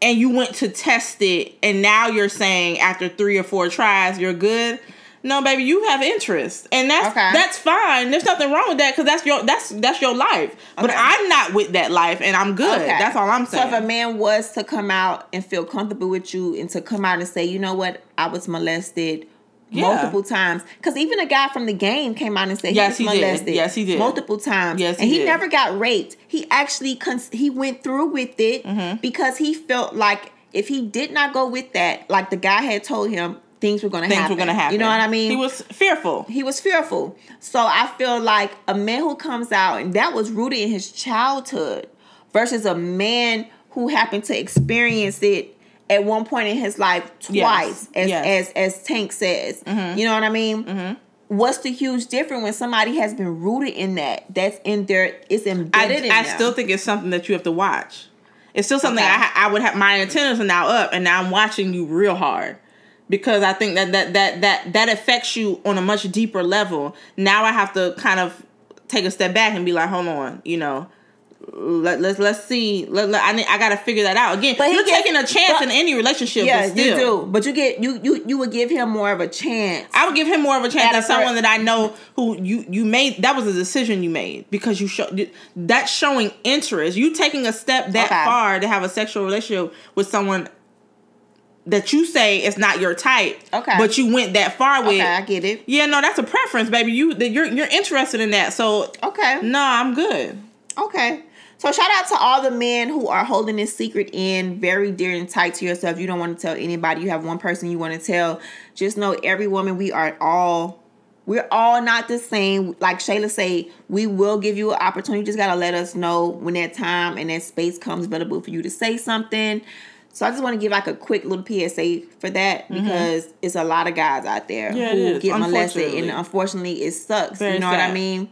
and you went to test it, and now you're saying after three or four tries you're good. No, baby, you have interest, and that's Okay. that's fine. There's nothing wrong with that because that's your that's that's your life. But I'm not with that life, and I'm good. Okay. That's all I'm saying. So if a man was to come out and feel comfortable with you and to come out and say, you know what, I was molested Yeah. multiple times. Because even a guy from the game came out and said Yes, he was did. molested. Yes, he did. Multiple times. Yes, and he he did. never got raped. He actually cons- he went through with it Mm-hmm. because he felt like if he did not go with that, like the guy had told him, things were gonna things happen. were gonna happen. You know what I mean? He was fearful. he was fearful. So I feel like a man who comes out and that was rooted in his childhood versus a man who happened to experience it at one point in his life twice, as Yes. as as Tank says. Mm-hmm. You know what I mean? Mm-hmm. What's the huge difference when somebody has been rooted in that? That's in their it's I, embedded in I them. still think it's something that you have to watch. It's still something Okay. I, I would have. My antennas are now up, and now I'm watching you real hard because I think that that that that that affects you on a much deeper level. Now I have to kind of take a step back and be like, hold on, you know. Let, let's let's see. Let, let- I need, I got to figure that out again. But you're gets- taking a chance but- in any relationship. yeah, but still, you do. But you get you you you would give him more of a chance. I would give him more of a chance than someone that I know who you you made. That was a decision you made because you show that's showing interest. You taking a step that Okay. far to have a sexual relationship with someone that you say it's not your type. Okay. but you went that far with. okay, I get it. Yeah, no, that's a preference, baby. You that you're you're interested in that. So Okay. no, I'm good. Okay. So shout out to all the men who are holding this secret in very dear and tight to yourself. You don't want to tell anybody. You have one person you want to tell. Just know every woman, we are all we're all not the same. Like Shayla say, we will give you an opportunity. You just gotta let us know when that time and that space comes available for you to say something. So I just want to give like a quick little PSA for that because it's a lot of guys out there Mm-hmm. Yeah, who get molested, and unfortunately, it sucks. Very you know what I sad. mean?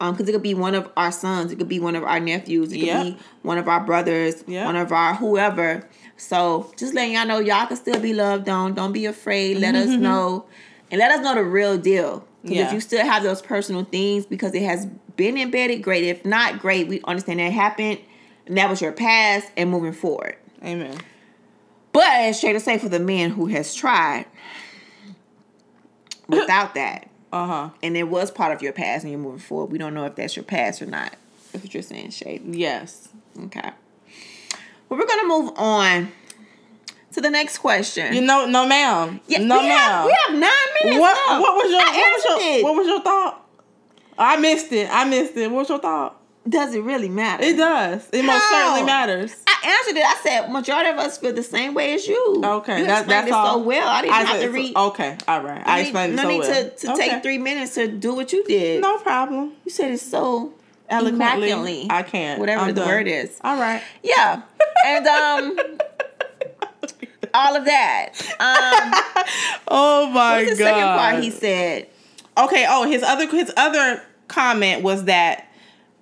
Um, because it could be one of our sons, it could be one of our nephews, it could Yep. be one of our brothers, Yep. one of our whoever. So just letting y'all know, y'all can still be loved on. Don't be afraid. Let us know, and let us know the real deal. Because Yeah. if you still have those personal things, because it has been embedded, great. If not, great. We understand that happened, and that was your past, and moving forward. Amen. But as straight to say, for the man who has tried without that, Uh huh. and it was part of your past and you're moving forward, we don't know if that's your past or not. That's what you're saying, Shay. Yes. Okay. Well, we're gonna move on to the next question. You know, no, ma'am. yeah, no, we ma'am. have we have nine minutes. what what was your what was your what was your thought I missed it. I missed it. What's your thought? Does it really matter? It does. It most certainly matters. I answered it. I said majority of us feel the same way as you. Okay, you that, explained that's it all. so well. I didn't have said- to read. Okay, all right. I no explained need, it no so need well. to, to Okay. take three minutes to do what you did. No problem. You said it so Eloquently, immaculately. I can't. Whatever I'm the done. word is. All right. Yeah, and um, all of that. Um, Oh my what's the second part? He said. Okay. Oh, his other his other comment was that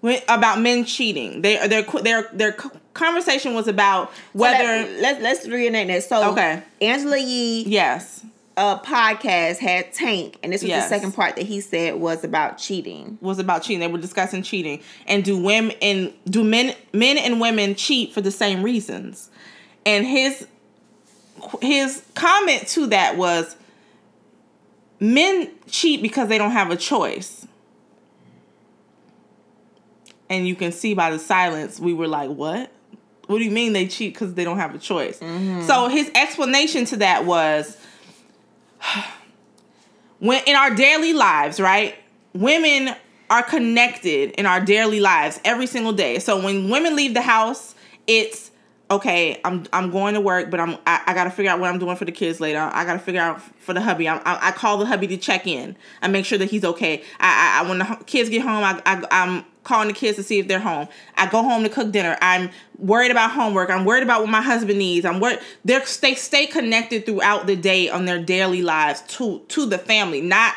when, about men cheating. They their their their conversation was about whether Let, let's let's reenact that. So Okay. Angela Yee yes uh, podcast had Tank, and this was Yes. the second part that he said was about cheating. was about cheating. They were discussing cheating and do women and do men men and women cheat for the same reasons. And his his comment to that was men cheat because they don't have a choice. And you can see by the silence we were like, "What? What do you mean they cheat because they don't have a choice?" Mm-hmm. So his explanation to that was when in our daily lives, right? Women are connected in our daily lives every single day. So when women leave the house, it's okay. I'm I'm going to work, but I'm I, I got to figure out what I'm doing for the kids later. I got to figure out for the hubby. I, I, I call the hubby to check in. I make sure that he's okay. I, I, I when the kids get home, I, I I'm calling the kids to see if they're home. I go home to cook dinner. I'm worried about homework. I'm worried about what my husband needs. I'm worried. They they stay connected throughout the day on their daily lives to to the family, not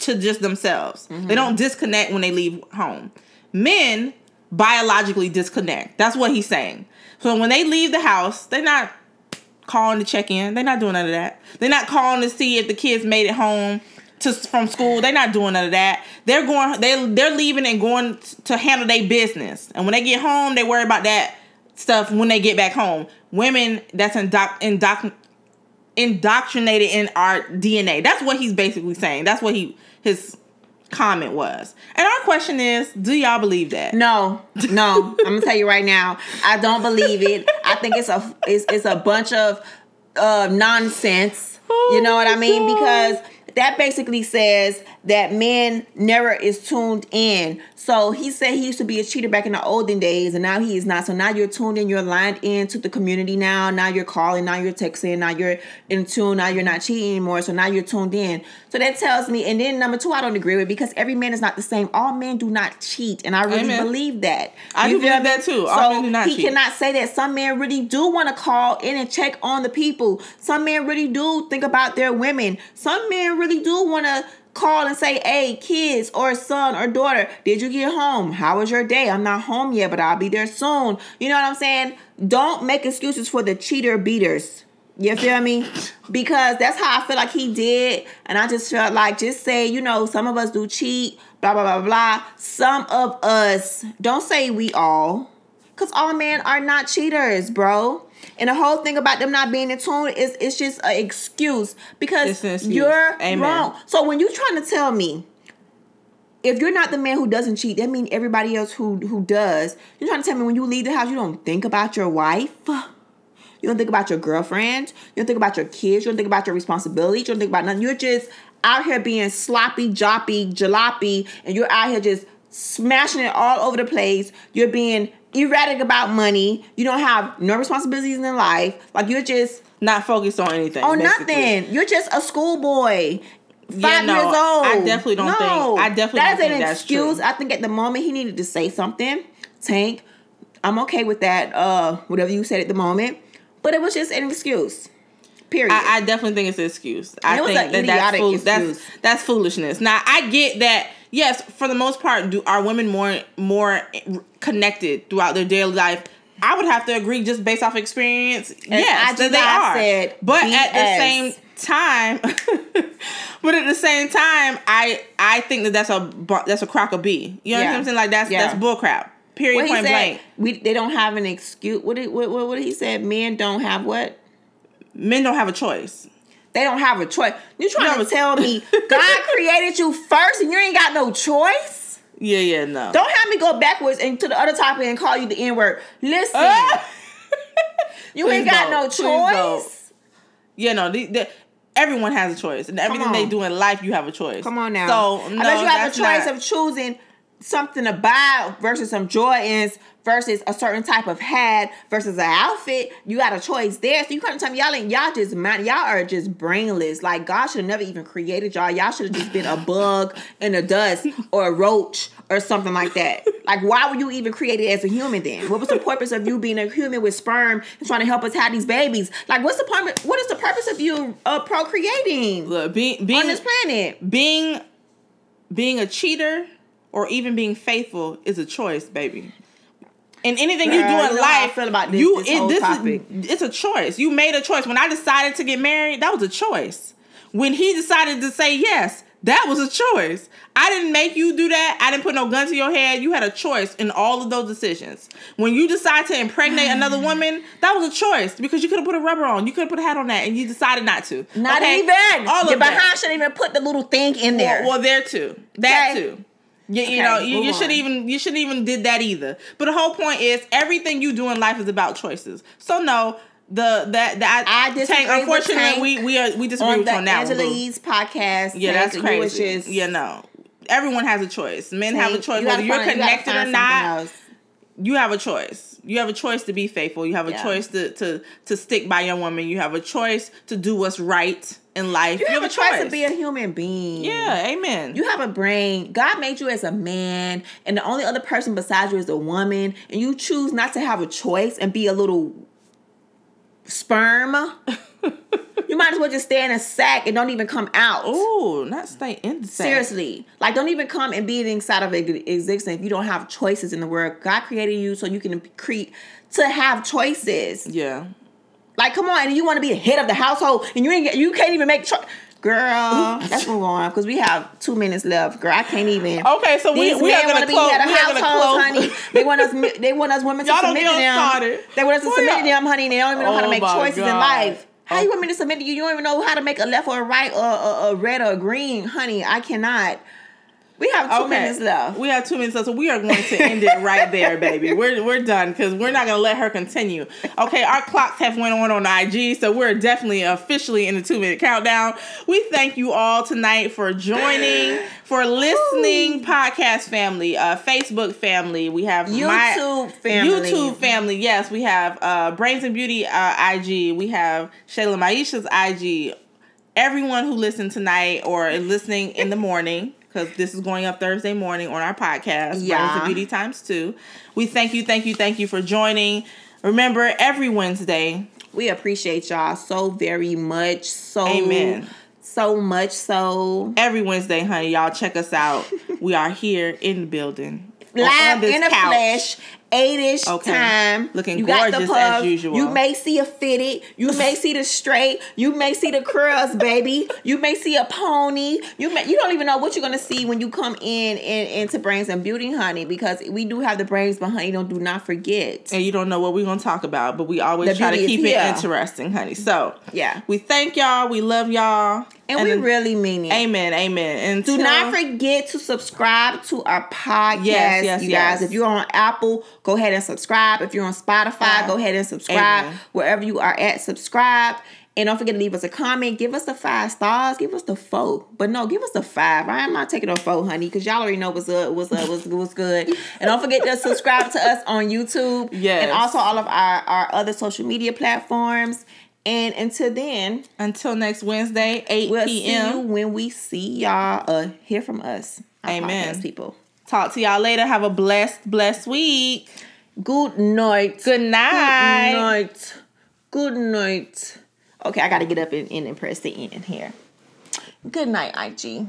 to just themselves. They mm-hmm. don't disconnect when they leave home. Men biologically disconnect. That's what he's saying. So when they leave the house, they're not calling to check in. They're not doing none of that. They're not calling to see if the kids made it home to from school. They're not doing none of that. They're going. They they're leaving and going to handle their business. And when they get home, they worry about that stuff when they get back home. Women, that's indoc- indoc- indoctrinated in our DNA. That's what he's basically saying. That's what he his comment was. And our question is, do y'all believe that? No, no. I'm gonna tell you right now. I don't believe it. I think it's a it's, it's a bunch of uh, nonsense. you know what I mean? God. Because that basically says that men never is tuned in. So he said he used to be a cheater back in the olden days, and now he is not. So now you're tuned in, you're lined into the community now. Now you're calling, now you're texting, now you're in tune, now you're not cheating anymore. So now you're tuned in. So that tells me, and then number two, I don't agree with because every man is not the same. All men do not cheat, and I really Amen. believe that. I You do believe that too. All So men do not he cheat. cannot say that some men really do want to call in and check on the people. Some men really do think about their women. Some men really do want to call and say, "Hey, kids or son or daughter, did you get home? How was your day? I'm not home yet, but I'll be there soon." You know what I'm saying? Don't make excuses for the cheater beaters. You feel me? Because that's how I feel like he did. And I just felt like just say, you know, some of us do cheat, blah, blah, blah, blah. Some of us, don't say we all. Because all men are not cheaters, bro. And the whole thing about them not being in tune is it's just an excuse because an excuse. you're Amen. wrong. So when you're trying to tell me if you're not the man who doesn't cheat, that means everybody else who who does. You're trying to tell me when you leave the house, you don't think about your wife. You don't think about your girlfriend. You don't think about your kids. You don't think about your responsibilities. You don't think about nothing. You're just out here being sloppy, joppy, jalopy, and you're out here just smashing it all over the place. You're being erratic about money. You don't have no responsibilities in life. Like you're just Not focused on anything. on basically. nothing. You're just a schoolboy. Five Yeah, no, years old. I definitely don't think- I definitely that don't is think an that's excuse. I think at the moment he needed to say something. Tank, I'm okay with that. Uh, whatever you said at the moment, but it was just an excuse. Period. I, I definitely think it's an excuse. I it was think an that that's, fool- that's that's foolishness. Now I get that. Yes, for the most part, do are women more more connected throughout their daily life? I would have to agree, just based off experience. yes, I that they not are. said but at the same time, but at the same time, I I think that that's a that's a crock of B. You know what I'm saying? Like that's Yeah. that's bullcrap. Period. what point blank. we they don't have an excuse. What did what, what what he said? Men don't have what? Men don't have a choice. They don't have a choice. You trying No, to tell me God created you first and you ain't got no choice? Yeah, yeah, no. Don't have me go backwards and to the other topic and call you the N word. Listen, Ah! you ain't got no choice. Yeah, no. The, the, everyone has a choice, and everything they do in life, you have a choice. Come on now. So no, bet you have a choice not- of choosing something to buy versus some Jordans versus a certain type of hat versus an outfit. You got a choice there. So you couldn't tell me y'all ain't y'all just mind y'all are just brainless. Like God should have never even created y'all. Y'all should have just been a bug in the dust or a roach or something like that. Like why were you even created as a human then? What was the purpose of you being a human with sperm and trying to help us have these babies? Like what's the purpose? What is the purpose of you uh, procreating Look, being being on this planet? being being a cheater or even being faithful is a choice, baby. And anything you do in I life, feel about this- you this whole this topic. is it's a choice. You made a choice. When I decided to get married, that was a choice. When he decided to say yes, that was a choice. I didn't make you do that. I didn't put no gun to your head. You had a choice in all of those decisions. When you decide to impregnate another mm. woman, that was a choice because you could have put a rubber on, you could have put a hat on that, and you decided not to. Not Okay? even. All Your of that. behind shouldn't even put the little thing in there. Well, well, there too. That Okay. too. You, you know, you, you should on. even you shouldn't even did that either. But the whole point is everything you do in life is about choices. So no, the that that I disagree Tank, with unfortunately, Tank we we are we disagree on with the you on that Angela one. Yee's podcast. Yeah, Tank, that's you crazy. just- yeah, no. Everyone has a choice. Men have a choice you whether you're find- you connected or not. else. You have a choice. You have a choice to be faithful. You have a Yeah. choice to to to stick by your woman. You have a choice to do what's right in life. You, have, a choice to be a human being. yeah, amen. You have a brain. God made you as a man, and the only other person besides you is a woman, and you choose not to have a choice and be a little sperm. you might as well just stay in a sack and don't even come out. Ooh, not stay in the sack. Seriously, like don't even come and be inside of existence if you don't have choices in the world. God created you so you can create to have choices. Yeah. Like, come on, and you want to be the head of the household, and you ain't you can't even make choice. Girl, let's move on because we have two minutes left. Girl, I can't even. Okay, so we These we are want to be close. head of We are gonna close. honey. They want us. They want us women to Y'all submit to them. started. They want us to Boy, submit to them, honey. And they don't even know how to Oh make choices in life. How Oh. you want me to submit to you? You don't even know how to make a left or a right or a, a red or a green, honey. I cannot. We have two minutes left. We have two minutes left, so we are going to end it right there, baby. We're we're done because we're not gonna let her continue. Okay, our clocks have went on on IG, so we're definitely officially in the two minute countdown. We thank you all tonight for joining, for listening, podcast family, uh, Facebook family. We have my- YouTube family. YouTube family. Yes, we have uh, Brains and Beauty uh, IG. We have Shayla Maisha's IG. Everyone who listened tonight or listening in the morning, because this is going up Thursday morning on our podcast, Brains Yeah. and Beauty times two. We thank you, thank you, thank you for joining. Remember, every Wednesday, We appreciate y'all so very much. So Amen. So much so. every Wednesday, honey, y'all check us out. we are here in the building. Live in the couch. flesh, eight-ish Okay. time. Looking you got the gorgeous as usual. You may see a fitted. You may see the straight. You may see the curls, baby. You may see a pony. You may. You don't even know what you're gonna see when you come in and into brains and beauty, honey. Because we do have the brains, behind. You don't do not forget. and you don't know what we're gonna talk about, but we always The try to keep it interesting, honey. So Yeah. we thank y'all. We love y'all, And, we then- really mean it. amen, amen. And Do not forget to subscribe to our podcast, Yes, yes, you yes. guys. If you're on Apple, go ahead and subscribe. If you're on Spotify, go ahead and subscribe. Amen. Wherever you are at, subscribe. And don't forget to leave us a comment. Give us the five stars. Give us the four. But no, give us the five. I am not taking a four, honey, because y'all already know what's up, what's up, what's, what's good. And don't forget to subscribe to us on YouTube. Yes. And also all of our, our other social media platforms. And until then, Until next Wednesday, 8 We'll see you p.m. when we see y'all uh hear from us. Amen. podcast People. Talk to y'all later. Have a blessed, blessed week. Good night. Good night. Good night. Good night. Okay, I gotta get up and, and press the end here. Good night, IG.